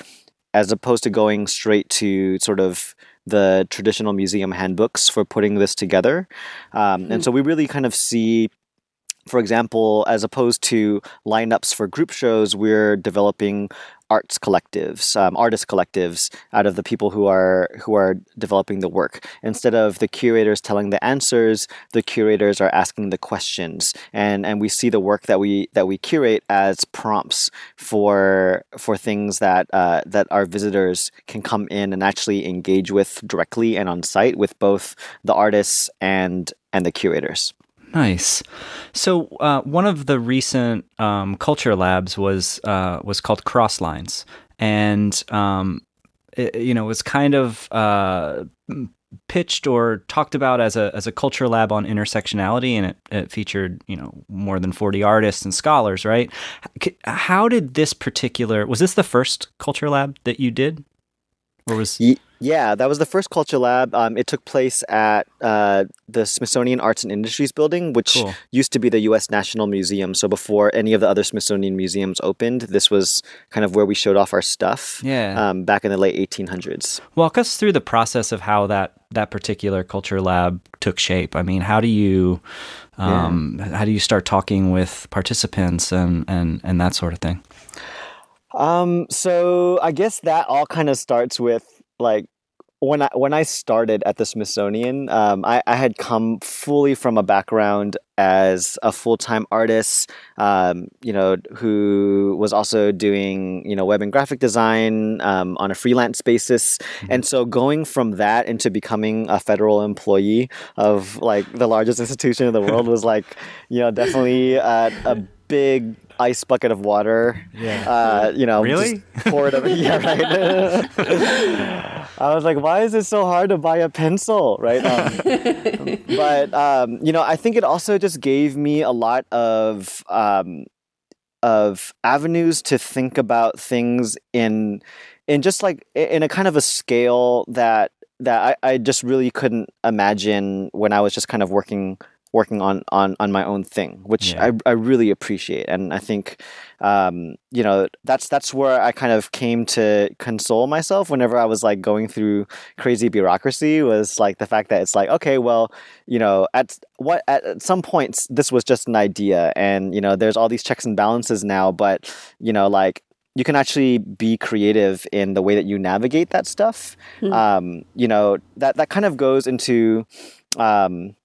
Speaker 5: as opposed to going straight to sort of the traditional museum handbooks for putting this together um, mm-hmm. and so we really kind of see for example, as opposed to lineups for group shows, we're developing arts collectives, um, artist collectives out of the people who are who are developing the work. Instead of the curators telling the answers, the curators are asking the questions, and and we see the work that we that we curate as prompts for for things that uh, that our visitors can come in and actually engage with directly and on site with both the artists and and the curators.
Speaker 2: Nice. So uh, one of the recent um, culture labs was uh, was called Crosslines, and um, it, you know was kind of uh, pitched or talked about as a as a culture lab on intersectionality, and it, it featured you know more than forty artists and scholars. Right? How did this particular was this the first culture lab that you did, or was?
Speaker 5: Yeah, that was the first culture lab. Um, it took place at uh, the Smithsonian Arts and Industries Building, which cool. used to be the U.S. National Museum. So before any of the other Smithsonian museums opened, this was kind of where we showed off our stuff.
Speaker 2: Yeah.
Speaker 5: Um, back in the late 1800s.
Speaker 2: Walk us through the process of how that that particular culture lab took shape. I mean, how do you um, yeah. how do you start talking with participants and and and that sort of thing?
Speaker 5: Um, so I guess that all kind of starts with like when I when I started at the Smithsonian, um, I, I had come fully from a background as a full time artist, um, you know, who was also doing you know web and graphic design um, on a freelance basis, mm-hmm. and so going from that into becoming a federal employee of like the largest institution in the world was like you know definitely a big ice bucket of water.
Speaker 2: Yeah.
Speaker 5: Uh, you know,
Speaker 2: really?
Speaker 5: pour it over. yeah, right. I was like, why is it so hard to buy a pencil, right? Um, but um, you know, I think it also just gave me a lot of um, of avenues to think about things in in just like in a kind of a scale that that I, I just really couldn't imagine when I was just kind of working working on on on my own thing, which yeah. I I really appreciate, and I think um, you know that's that's where I kind of came to console myself whenever I was like going through crazy bureaucracy was like the fact that it's like okay, well, you know, at what at some points this was just an idea, and you know, there's all these checks and balances now, but you know, like you can actually be creative in the way that you navigate that stuff. Mm-hmm. Um, you know, that that kind of goes into um,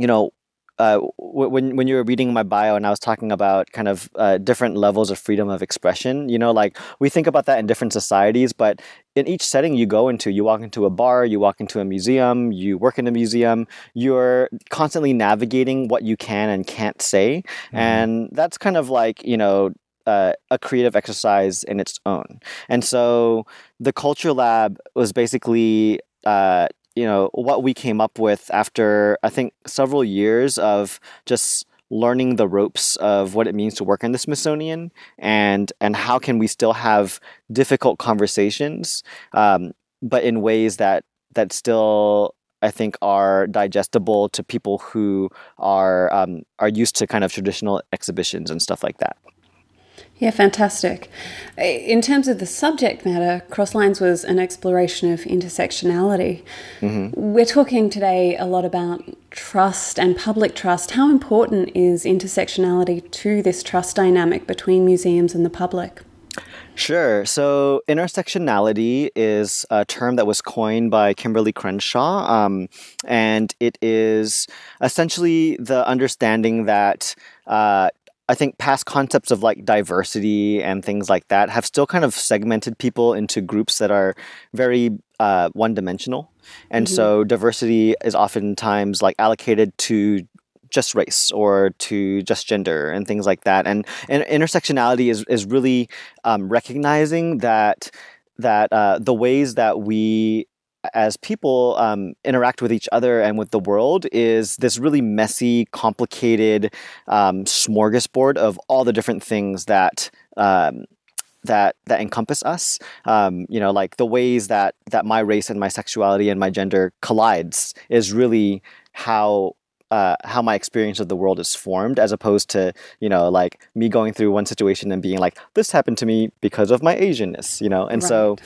Speaker 5: you know, uh, when when you were reading my bio and I was talking about kind of uh, different levels of freedom of expression, you know, like we think about that in different societies, but in each setting you go into, you walk into a bar, you walk into a museum, you work in a museum, you're constantly navigating what you can and can't say, and that's kind of like you know uh, a creative exercise in its own. And so the Culture Lab was basically, uh, you know, what we came up with after I think several years of just learning the ropes of what it means to work in the Smithsonian and and how can we still have difficult conversations, um, but in ways that that still I think are digestible to people who are um, are used to kind of traditional exhibitions and stuff like that.
Speaker 1: Yeah, fantastic. In terms of the subject matter, Crosslines was an exploration of intersectionality. We're talking today a lot about trust and public trust. How important is intersectionality to this trust dynamic between museums and the public?
Speaker 5: Sure. So intersectionality is a term that was coined by Kimberlé Crenshaw, um, and it is essentially the understanding that. Uh, I think past concepts of like diversity and things like that have still kind of segmented people into groups that are very uh, one dimensional. And so diversity is oftentimes like allocated to just race or to just gender and things like that. And, and intersectionality is, is really um, recognizing that that uh, the ways that we as people um, interact with each other and with the world is this really messy, complicated um, smorgasbord of all the different things that um, that that encompass us. Um, you know, like the ways that that my race and my sexuality and my gender collides is really how uh, how my experience of the world is formed, as opposed to you know like me going through one situation and being like, this happened to me because of my Asianness, you know, and so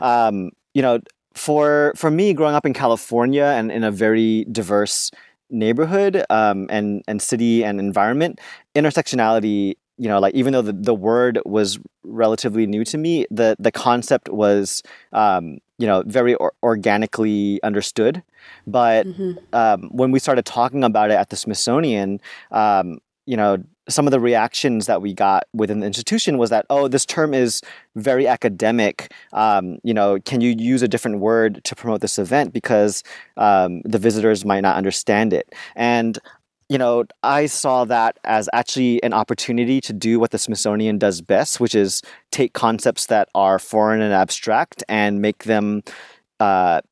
Speaker 5: um, you know for for me growing up in California and in a very diverse neighborhood um, and and city and environment, intersectionality you know like even though the, the word was relatively new to me the the concept was um, you know very or- organically understood. But um, when we started talking about it at the smithsonian um, you know some of the reactions that we got within the institution was that oh this term is very academic. Um, you know can you use a different word to promote this event? Because um, the visitors might not understand it. And you know, I saw that as actually an opportunity to do what the Smithsonian does best, which is take concepts that are foreign and abstract and make them uh,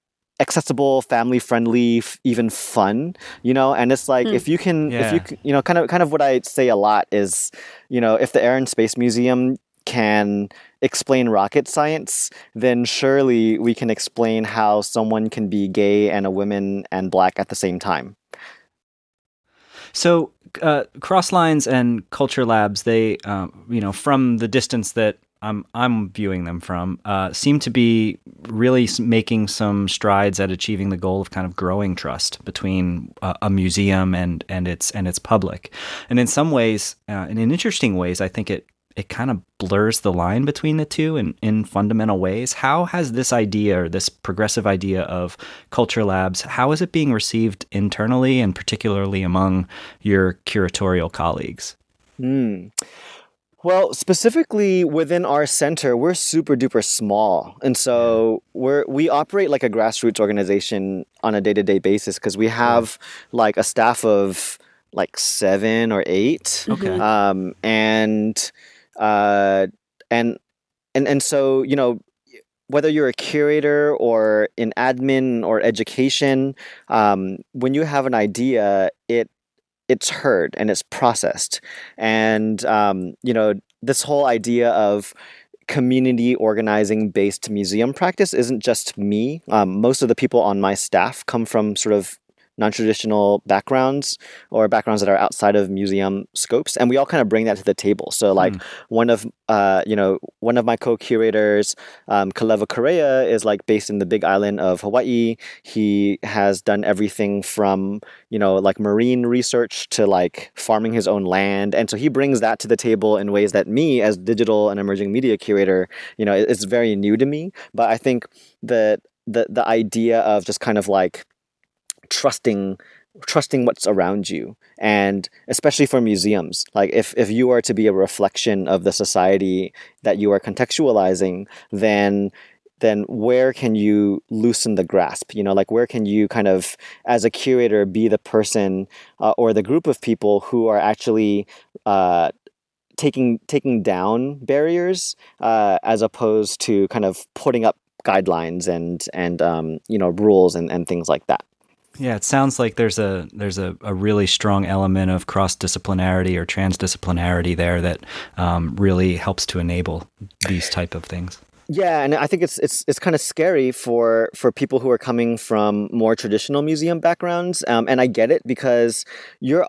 Speaker 5: accessible, family friendly, f- even fun. You know, and it's like if you can, if you you know, kind of kind of what I say a lot is, you know, if the Air and Space Museum can explain rocket science, then surely we can explain how someone can be gay and a woman and black at the same time.
Speaker 2: So, uh, Crosslines and Culture Labs, they, um, you know, from the distance that I'm, I'm viewing them from, uh, seem to be really making some strides at achieving the goal of kind of growing trust between uh, a museum and and its and its public. And in some ways, uh, and in interesting ways, I think it it kind of blurs the line between the two in, in fundamental ways. How has this idea or this progressive idea of culture labs, how is it being received internally and particularly among your curatorial colleagues?
Speaker 5: Well, specifically within our center, we're super duper small, and so we're we operate like a grassroots organization on a day to day basis because we have like a staff of like seven or eight,
Speaker 2: Okay.
Speaker 5: um, and uh, and and and so you know whether you're a curator or in admin or education, um, when you have an idea, it it's heard and it's processed. And um, you know this whole idea of community organizing based museum practice isn't just me. Um, most of the people on my staff come from sort of non-traditional backgrounds or backgrounds that are outside of museum scopes and we all kind of bring that to the table. So like one of uh, you know one of my co-curators um, Kalewa Correa is like based in the big island of hawaii. He has done everything from you know like marine research to like farming his own land. And so he brings that to the table in ways that me as digital and emerging media curator you know it's very new to me. But i think that the the idea of just kind of like trusting trusting what's around you. And especially for museums like if, if you are to be a reflection of the society that you are contextualizing then then where can you loosen the grasp? You know like where can you kind of as a curator be the person uh, or the group of people who are actually uh, taking taking down barriers uh, as opposed to kind of putting up guidelines and and um, you know rules and, and things like that
Speaker 2: Yeah, it sounds like there's a there's a, a really strong element of cross disciplinarity or transdisciplinarity there that um, really helps to enable these type of things.
Speaker 5: Yeah, and I think it's it's it's kind of scary for for people who are coming from more traditional museum backgrounds, um, and I get it because you're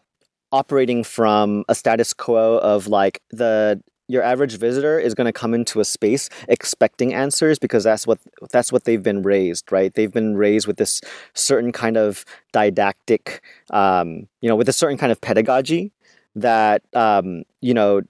Speaker 5: operating from a status quo of like the your average visitor is going to come into a space expecting answers because that's what that's what they've been raised right? They've been raised with this certain kind of didactic um, you know with a certain kind of pedagogy that um, you know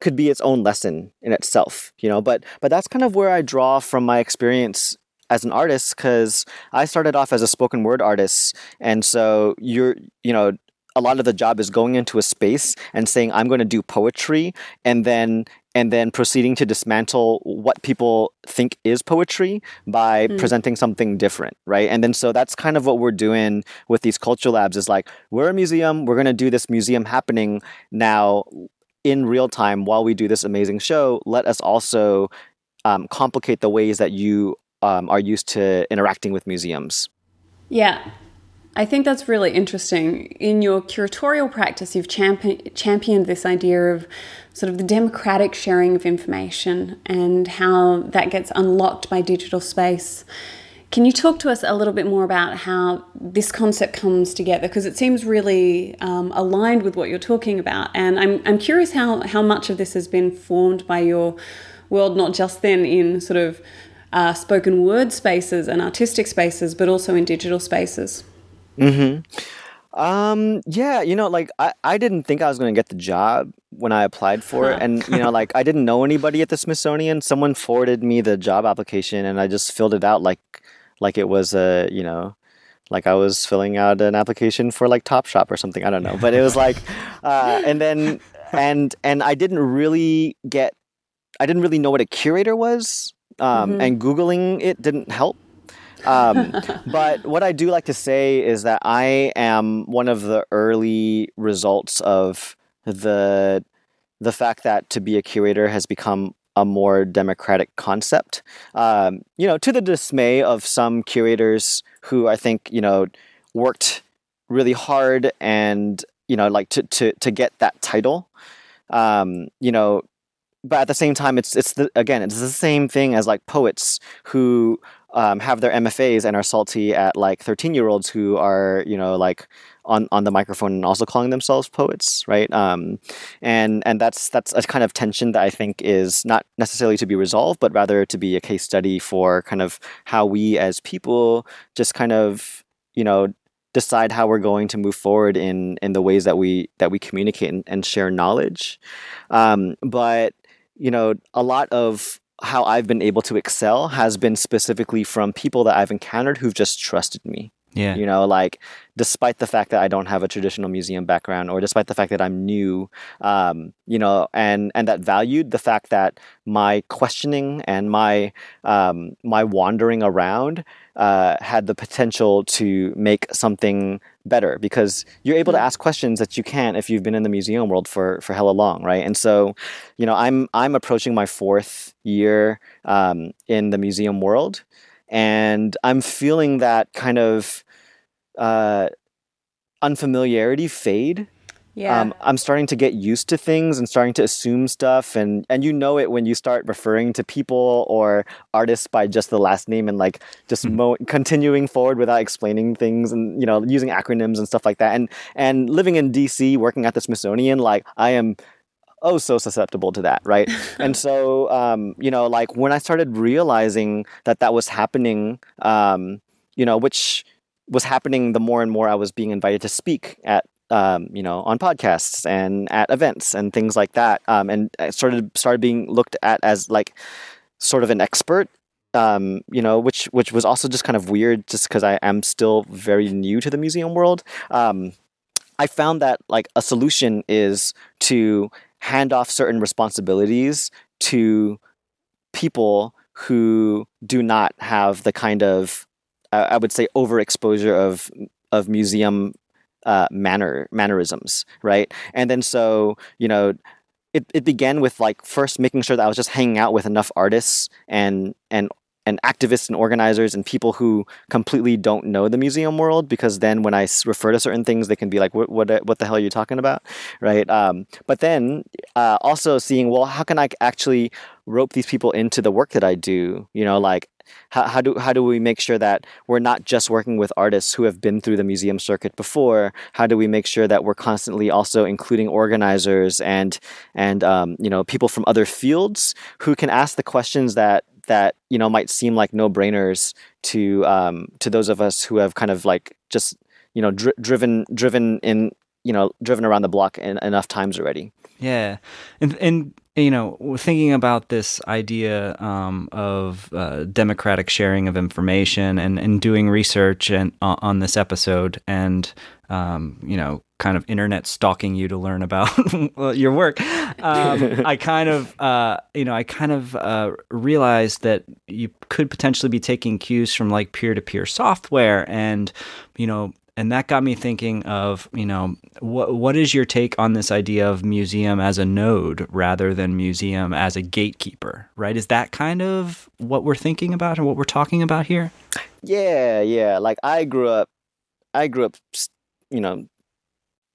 Speaker 5: could be its own lesson in itself you know? But but that's kind of where i draw from my experience as an artist because i started off as a spoken word artist. And so you're you know a lot of the job is going into a space and saying i'm going to do poetry and then and then proceeding to dismantle what people think is poetry by presenting something different right? And then so that's kind of what we're doing with these culture labs is like we're a museum we're going to do this museum happening now in real time while we do this amazing show. Let us also um, complicate the ways that you um, are used to interacting with museums.
Speaker 1: Yeah, I think that's really interesting. In your curatorial practice, you've champi- championed this idea of sort of the democratic sharing of information and how that gets unlocked by digital space. Can you talk to us a little bit more about how this concept comes together? Because it seems really um, aligned with what you're talking about. And I'm, I'm curious how, how much of this has been formed by your world, not just then in sort of uh, spoken word spaces and artistic spaces, but also in digital spaces.
Speaker 5: Um, yeah, you know, like I, I didn't think I was going to get the job when I applied for it. And, you know, like I didn't know anybody at the Smithsonian. Someone forwarded me the job application and I just filled it out like, like it was a, you know, like I was filling out an application for like Topshop or something. I don't know. But it was like, uh, and then, and, and I didn't really get, I didn't really know what a curator was. Um, and Googling it didn't help. Um, but what I do like to say is that I am one of the early results of the the fact that to be a curator has become a more democratic concept. Um, you know, to the dismay of some curators who I think you know worked really hard and you know like to to to get that title. Um, you know, but at the same time, it's it's the again, it's the same thing as like poets who um, have their MFAs and are salty at like thirteen year olds who are you know like on on the microphone and also calling themselves poets, right? Um, and and that's that's a kind of tension that I think is not necessarily to be resolved, but rather to be a case study for kind of how we as people just kind of you know decide how we're going to move forward in in the ways that we that we communicate and, and share knowledge um, but you know a lot of how i've been able to excel has been specifically from people that i've encountered who've just trusted me
Speaker 2: Yeah.
Speaker 5: you know like despite the fact that i don't have a traditional museum background or despite the fact that i'm new um, you know and and that valued the fact that my questioning and my um, my wandering around uh, had the potential to make something better because you're able to ask questions that you can't if you've been in the museum world for for hella long right? And so you know i'm i'm approaching my fourth year um, in the museum world and i'm feeling that kind of uh, unfamiliarity fade
Speaker 1: Yeah.
Speaker 5: um, I'm starting to get used to things and starting to assume stuff, and and you know it when you start referring to people or artists by just the last name and like just mo- continuing forward without explaining things and you know using acronyms and stuff like that. And and living in DC, working at the Smithsonian, like I am oh so susceptible to that right and so um, you know like when i started realizing that that was happening um, you know which was happening the more and more i was being invited to speak at um, you know on podcasts and at events and things like that um, and I started started being looked at as like sort of an expert um, you know, which which was also just kind of weird, just because I am still very new to the museum world. Um, I found that like a solution is to hand off certain responsibilities to people who do not have the kind of I would say overexposure of of museum uh, manner mannerisms, right? And then so you know, it, it began with like first making sure that I was just hanging out with enough artists and and and activists and organizers and people who completely don't know the museum world because then when I refer to certain things they can be like what what, what the hell are you talking about? Right? Um, but then uh, also seeing well how can I actually rope these people into the work that I do? You know like how, how do how do we make sure that we're not just working with artists who have been through the museum circuit before? How do we make sure that we're constantly also including organizers and and um, you know people from other fields who can ask the questions that that you know might seem like no brainers to um, to those of us who have kind of like just you know dri- driven driven in you know driven around the block en- enough times already.
Speaker 2: Yeah, and and you know, thinking about this idea um, of uh, democratic sharing of information and, and doing research and uh, on this episode, and um, you know, kind of internet stalking you to learn about your work, um, I kind of, uh, you know, I kind of uh, realized that you could potentially be taking cues from like peer to peer software and, you know, and that got me thinking of you know what what is your take on this idea of museum as a node rather than museum as a gatekeeper right is that kind of what we're thinking about and what we're talking about here
Speaker 5: Yeah, yeah. Like I grew up, I grew up, you know,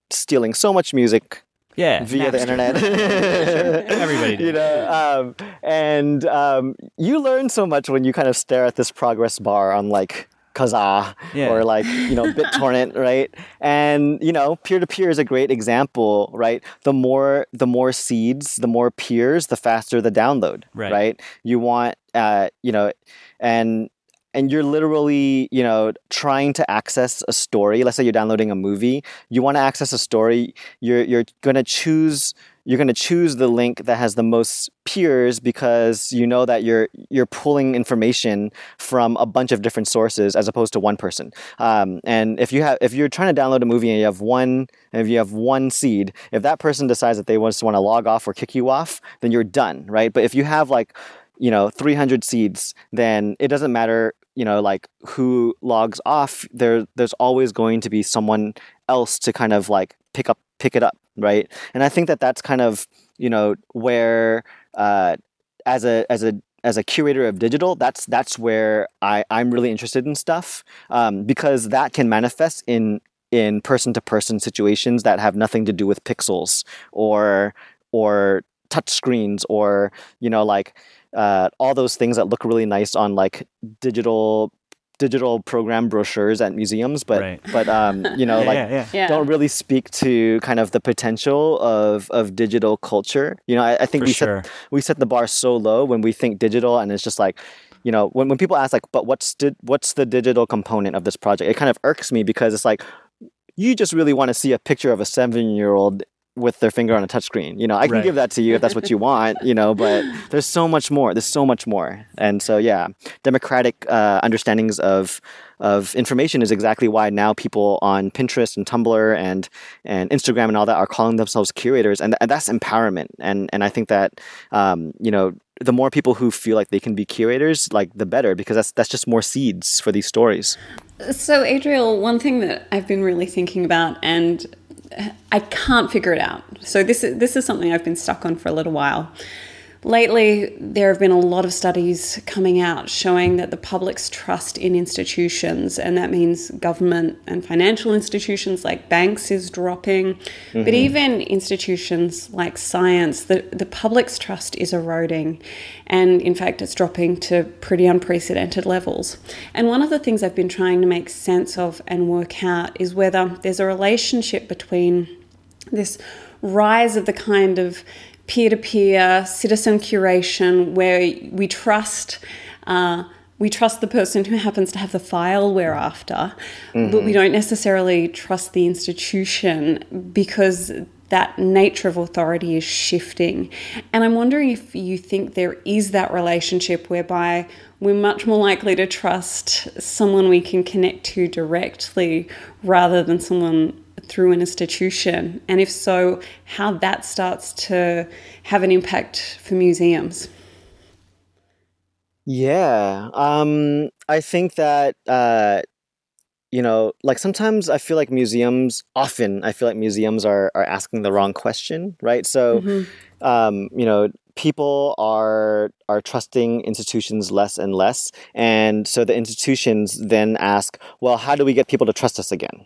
Speaker 5: stealing so much music
Speaker 2: yeah
Speaker 5: via the internet.
Speaker 2: Everybody did.
Speaker 5: You know, um, and um, you learn so much when you kind of stare at this progress bar on like Kazaa
Speaker 2: Yeah.
Speaker 5: or like you know BitTorrent, right? And you know, peer to peer is a great example, right? The more the more seeds, the more peers, the faster the download,
Speaker 2: Right.
Speaker 5: You want, uh, you know, and and you're literally, you know, trying to access a story. Let's say you're downloading a movie, you want to access a story. You're you're gonna choose you're gonna choose the link that has the most peers because you know that you're you're pulling information from a bunch of different sources as opposed to one person. Um, and if you have if you're trying to download a movie and you have one if you have one seed, if that person decides that they just want to log off or kick you off, then you're done, right? But if you have like you know 300 seeds then it doesn't matter you know like who logs off there there's always going to be someone else to kind of like pick up pick it up right? And i think that that's kind of you know where uh as a as a as a curator of digital that's that's where i i'm really interested in stuff um, because that can manifest in in person to person situations that have nothing to do with pixels or or touch screens or you know like uh, all those things that look really nice on like digital digital program brochures at museums but
Speaker 2: Right.
Speaker 5: but um you know
Speaker 2: yeah,
Speaker 5: like
Speaker 2: yeah, yeah.
Speaker 5: Don't really speak to kind of the potential of of digital culture you know i, I think
Speaker 2: For
Speaker 5: we
Speaker 2: sure.
Speaker 5: set we set the bar so low when we think digital and it's just like you know when, when people ask like but what's di- what's the digital component of this project it kind of irks me because it's like you just really want to see a picture of a seven year old with their finger on a touchscreen. You know, I can
Speaker 2: Right.
Speaker 5: give that to you if that's what you want, you know, but there's so much more. There's so much more. And so, yeah, democratic uh, understandings of of information is exactly why now people on Pinterest and Tumblr and and Instagram and all that are calling themselves curators, and, and that's empowerment. And and I think that um, you know the more people who feel like they can be curators, like the better, because that's that's just more seeds for these stories.
Speaker 1: So, Adriel, one thing that I've been really thinking about, and I can't figure it out. So, this is, this is something I've been stuck on for a little while. Lately, there have been a lot of studies coming out showing that the public's trust in institutions, and that means government and financial institutions like banks, is dropping. But mm-hmm. even institutions like science, the, the public's trust is eroding. And in fact, it's dropping to pretty unprecedented levels. And one of the things I've been trying to make sense of and work out is whether there's a relationship between this rise of the kind of peer to peer citizen curation where we trust. Uh, we trust the person who happens to have the file we're after, but we don't necessarily trust the institution because that nature of authority is shifting. And I'm wondering if you think there is that relationship whereby we're much more likely to trust someone we can connect to directly rather than someone through an institution. And if so, how that starts to have an impact for museums.
Speaker 5: Yeah, um, I think that uh, you know, like sometimes I feel like museums. Often, I feel like museums are are asking the wrong question, right? So,
Speaker 1: Mm-hmm.
Speaker 5: um, you know, people are are trusting institutions less and less, and so the institutions then ask, well, how do we get people to trust us again,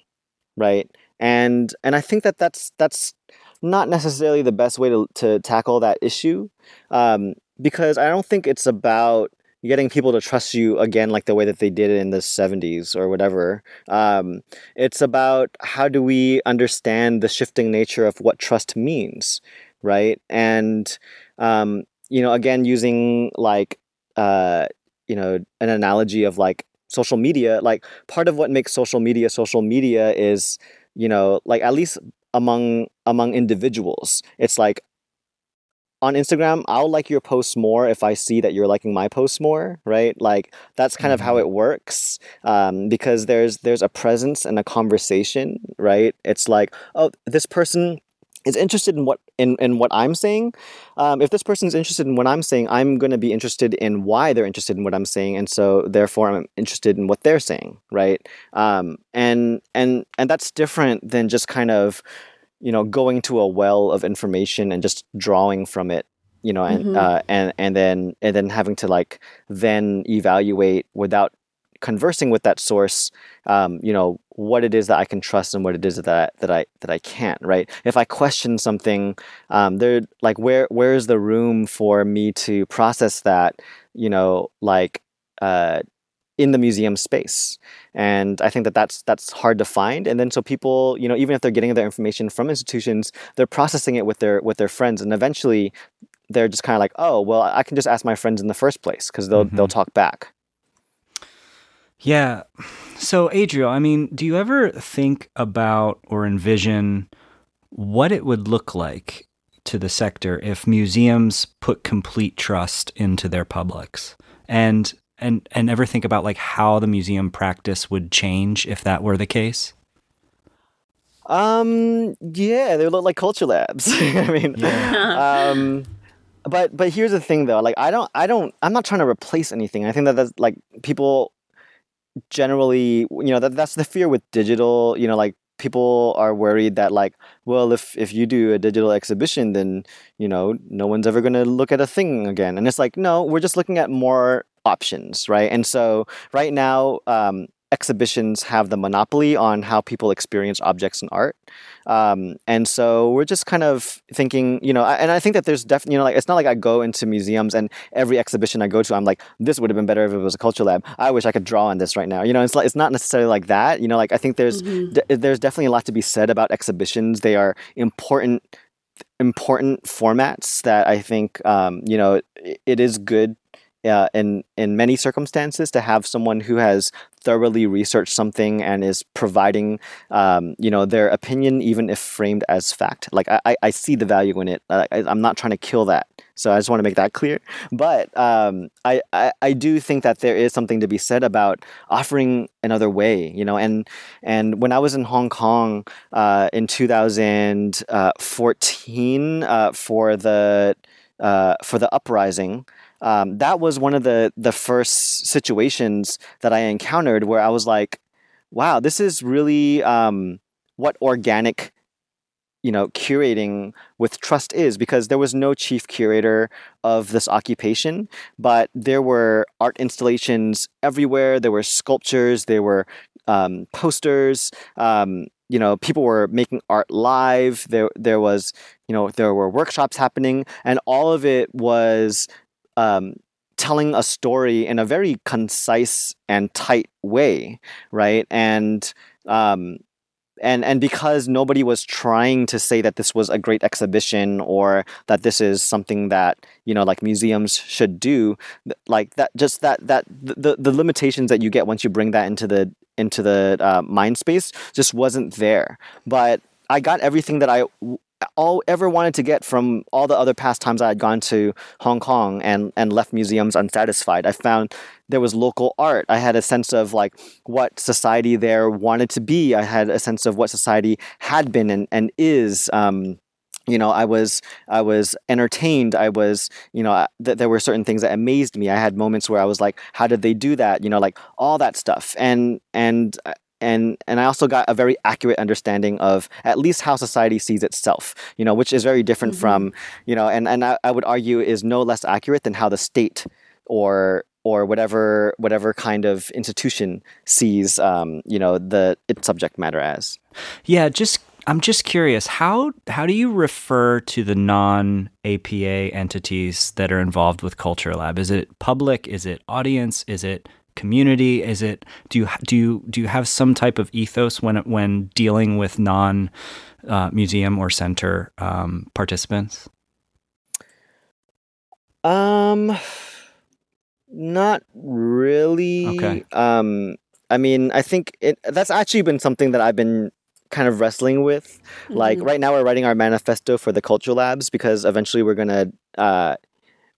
Speaker 5: right? And and I think that that's that's not necessarily the best way to to tackle that issue, um, because I don't think it's about getting people to trust you again like the way that they did in the 70s or whatever. Um, it's about how do we understand the shifting nature of what trust means right? And um, you know again using like uh, you know an analogy of like social media like part of what makes social media social media is you know like at least among among individuals it's like on Instagram, I'll like your posts more if I see that you're liking my posts more, right? Like that's kind of how it works, um, because there's there's a presence and a conversation, right? It's like, oh, this person is interested in what in, in what I'm saying. Um, if this person's interested in what I'm saying, I'm going to be interested in why they're interested in what I'm saying, and so therefore I'm interested in what they're saying, right? Um, and and and that's different than just kind of you know going to a well of information and just drawing from it you know and
Speaker 1: Mhm.
Speaker 5: uh, and and then and then having to like then evaluate without conversing with that source um, you know what it is that I can trust and what it is that I, that I that I can't right? If I question something um, there like where where's the room for me to process that you know like uh, in the museum space? And i think that that's that's hard to find. And then so people you know even if they're getting their information from institutions they're processing it with their with their friends. And eventually they're just kind of like oh well i can just ask my friends in the first place because they'll they'll talk back
Speaker 2: Yeah. So, Adriel, I mean, do you ever think about or envision what it would look like to the sector if museums put complete trust into their publics? And and and ever think about like how the museum practice would change if that were the case?
Speaker 5: um yeah they would look like culture labs i mean um but but here's the thing though like i don't i don't i'm not trying to replace anything i think that that's like people generally you know that that's the fear with digital you know like people are worried that like well if if you do a digital exhibition then you know no one's ever going to look at a thing again. And it's like no we're just looking at more options right? And so right now um, exhibitions have the monopoly on how people experience objects and art. Um, and so we're just kind of thinking you know I- and i think that there's definitely you know like it's not like i go into museums and every exhibition i go to i'm like this would have been better if it was a culture lab. I wish i could draw on this right now. You know it's like it's not necessarily like that you know like i think there's de- there's definitely a lot to be said about exhibitions. They are important important formats that i think um, you know it, it is good uh, in in many circumstances to have someone who has thoroughly researched something and is providing um, you know their opinion even if framed as fact. Like i, I- see the value in it. I, i'm not trying to kill that. So i just want to make that clear. But um, I, I i do think that there is something to be said about offering another way you know? And and when i was in hong kong uh, in 2014 uh, for the uh, for the uprising um, that was one of the the first situations that I encountered where I was like, wow, this is really um, what organic you know curating with trust is because there was no chief curator of this occupation but there were art installations everywhere. There were sculptures. There were um, posters. Um, you know people were making art live. There there was you know there were workshops happening and all of it was um, telling a story in a very concise and tight way, right? And um, and and because nobody was trying to say that this was a great exhibition or that this is something that you know like museums should do, like that just that that the the limitations that you get once you bring that into the into the uh, mind space just wasn't there. But I got everything that I all ever wanted to get from all the other past times I had gone to Hong Kong and and left museums unsatisfied. I found there was local art. I had a sense of like what society there wanted to be. I had a sense of what society had been and, and is. Um, you know, I was I was entertained. I was, you know, uh, th- there were certain things that amazed me. I had moments where I was like, how did they do that? You know, like all that stuff. And and uh, and and I also got a very accurate understanding of at least how society sees itself, you know, which is very different from, you know, and and I, I would argue is no less accurate than how the state or or whatever whatever kind of institution sees, um, you know, the its subject matter as.
Speaker 2: Yeah, just I'm just curious how how do you refer to the non APA entities that are involved with Culture Lab? Is it public? Is it audience? Is it community? Is it do you do you do you have some type of ethos when when dealing with non uh, museum or center um, participants?
Speaker 5: Um, not really.
Speaker 2: Okay.
Speaker 5: Um, I mean, I think it that's actually been something that I've been kind of wrestling with. Like right now, we're writing our manifesto for the culture labs because eventually we're gonna. Uh,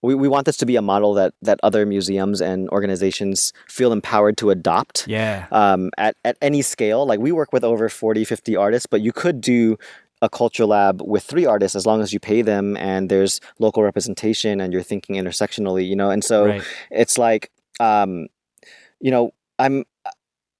Speaker 5: we, we want this to be a model that, that other museums and organizations feel empowered to adopt
Speaker 2: Yeah.
Speaker 5: um, at, at any scale. Like we work with over 40, 50 artists, but you could do a culture lab with three artists as long as you pay them and there's local representation and you're thinking intersectionally, you know? And so
Speaker 2: Right.
Speaker 5: it's like, um, you know, I'm,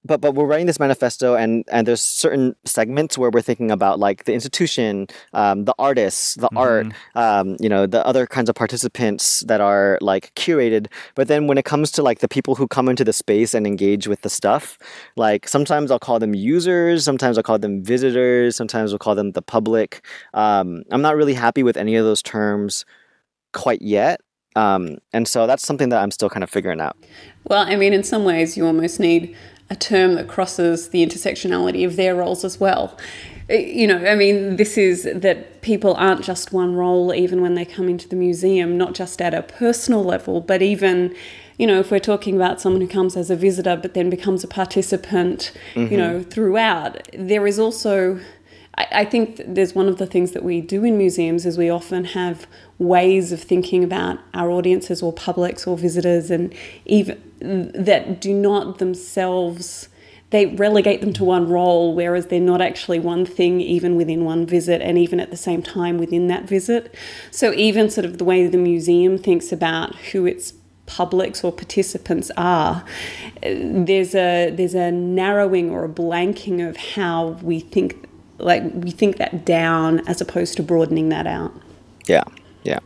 Speaker 5: but but we're writing this manifesto and and there's certain segments where we're thinking about like the institution, um, the artists, the art, um, you know, the other kinds of participants that are like curated. But then when it comes to like the people who come into the space and engage with the stuff, like sometimes I'll call them users, sometimes I'll call them visitors, sometimes we'll call them the public. Um, I'm not really happy with any of those terms quite yet. Um, and so that's something that I'm still kind of figuring out.
Speaker 1: Well, I mean, in some ways, you almost need a term that crosses the intersectionality of their roles as well. Uh, You know, I mean, this is that people aren't just one role, even when they come into the museum, not just at a personal level, but even, you know, if we're talking about someone who comes as a visitor but then becomes a participant, you know, throughout, there is also. I I think there's one of the things that we do in museums is we often have ways of thinking about our audiences or publics or visitors and even that do not themselves they relegate them to one role whereas they're not actually one thing even within one visit and even at the same time within that visit so even sort of the way the museum thinks about who its publics or participants are there's a there's a narrowing or a blanking of how we think like we think that down as opposed to broadening that out
Speaker 5: Yeah, yeah.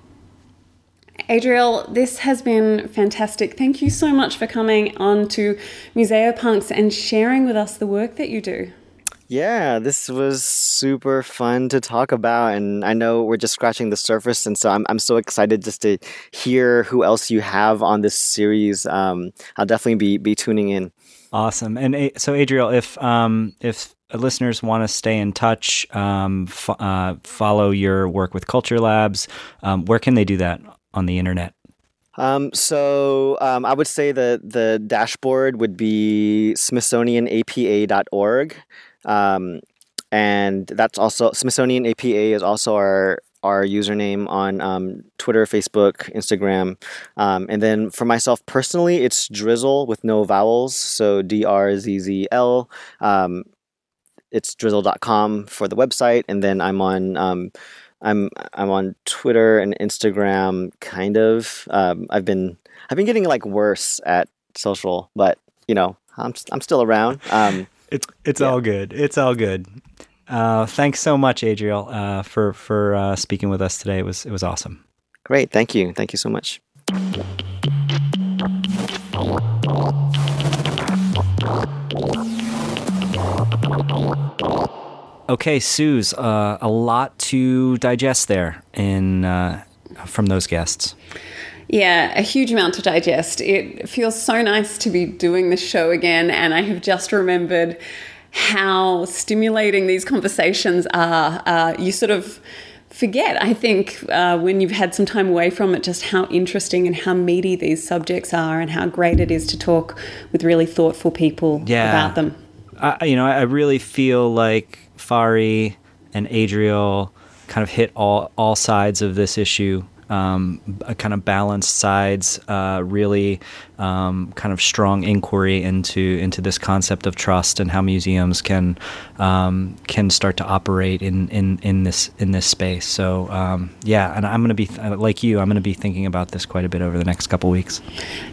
Speaker 1: Adriel, this has been fantastic. Thank you so much for coming on to Museopunks and sharing with us the work that you do.
Speaker 5: Yeah, this was super fun to talk about, and I know we're just scratching the surface, and so I'm I'm so excited just to hear who else you have on this series. Um, I'll definitely be be tuning in.
Speaker 2: Awesome. And so, Adriel, if um, if listeners want to stay in touch, um, fo- uh, follow your work with Culture Labs, um, where can they do that on the internet?
Speaker 5: Um, so um, I would say the the dashboard would be SmithsonianAPA.org, um, and that's also Smithsonian APA is also our our username on um, Twitter, Facebook, Instagram, um, and then for myself personally, it's Drizzle with no vowels, so D R Z Z L. Um, it's drizzle.com for the website, and then I'm on. I'm I'm on Twitter and Instagram, kind of. Um, I've been I've been getting like worse at social, but you know I'm I'm still around. Um,
Speaker 2: It's it's all good. It's all good. Uh, thanks so much, Adriel, uh, for for uh, speaking with us today. It was it was awesome.
Speaker 5: great, thank you, thank you so much.
Speaker 2: Okay, Suse, uh, a lot to digest there in uh, from those guests.
Speaker 1: Yeah, a huge amount to digest. It feels so nice to be doing this show again, and I have just remembered how stimulating these conversations are. Uh, you sort of forget, I think, uh, when you've had some time away from it, just how interesting and how meaty these subjects are, and how great it is to talk with really thoughtful people
Speaker 2: Yeah.
Speaker 1: about them.
Speaker 2: I, you know, I really feel like Fari and Adriel kind of hit all all sides of this issue um, kind of balanced sides, uh, really um, kind of strong inquiry into into this concept of trust and how museums can um, can start to operate in, in, in this in this space. So um, yeah, and I'm going to be like you. I'm going to be thinking about this quite a bit over the next couple weeks.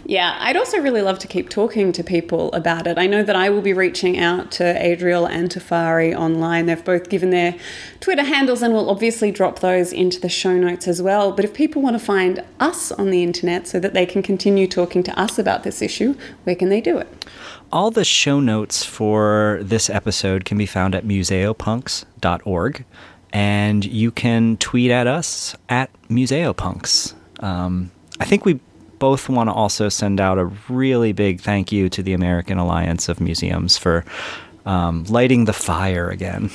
Speaker 1: Yeah, I'd also really love to keep talking to people about it. I know that I will be reaching out to Adriel and Tafari online. They've both given their Twitter handles, and we'll obviously drop those into the show notes as well. But if people want to find us on the internet so that they can continue talking to us about this issue, where can they do it?
Speaker 2: All the show notes for this episode can be found at museopunks.org, and you can tweet at us at museopunks. Um, I think we both want to also send out a really big thank you to the American Alliance of Museums for um, lighting the fire again.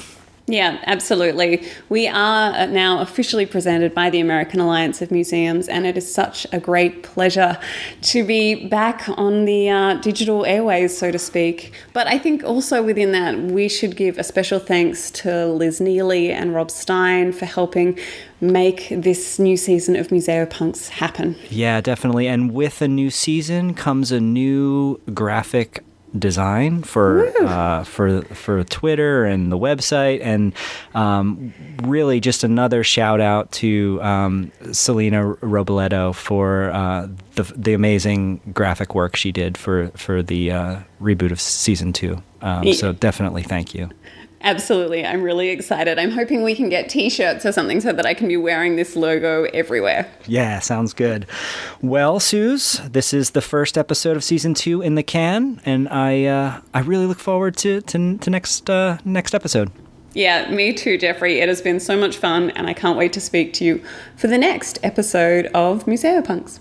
Speaker 1: Yeah, absolutely. We are now officially presented by the American Alliance of Museums, and it is such a great pleasure to be back on the uh, digital airways, so to speak. But I think also within that, we should give a special thanks to Liz Neely and Rob Stein for helping make this new season of Museopunks happen.
Speaker 2: Yeah, definitely. And with a new season comes a new graphic design for uh, for for Twitter and the website, and um, really just another shout out to um, Selena Robledo for uh, the the amazing graphic work she did for for the uh, reboot of season two. Um, so definitely thank you.
Speaker 1: Absolutely. I'm really excited. I'm hoping we can get t shirts or something so that I can be wearing this logo everywhere.
Speaker 2: Yeah, sounds good. Well, Suse, this is the first episode of season two in the can, and I uh, I really look forward to to, to next uh, next episode.
Speaker 1: Yeah, me too, Jeffrey. It has been so much fun, and I can't wait to speak to you for the next episode of Museopunks.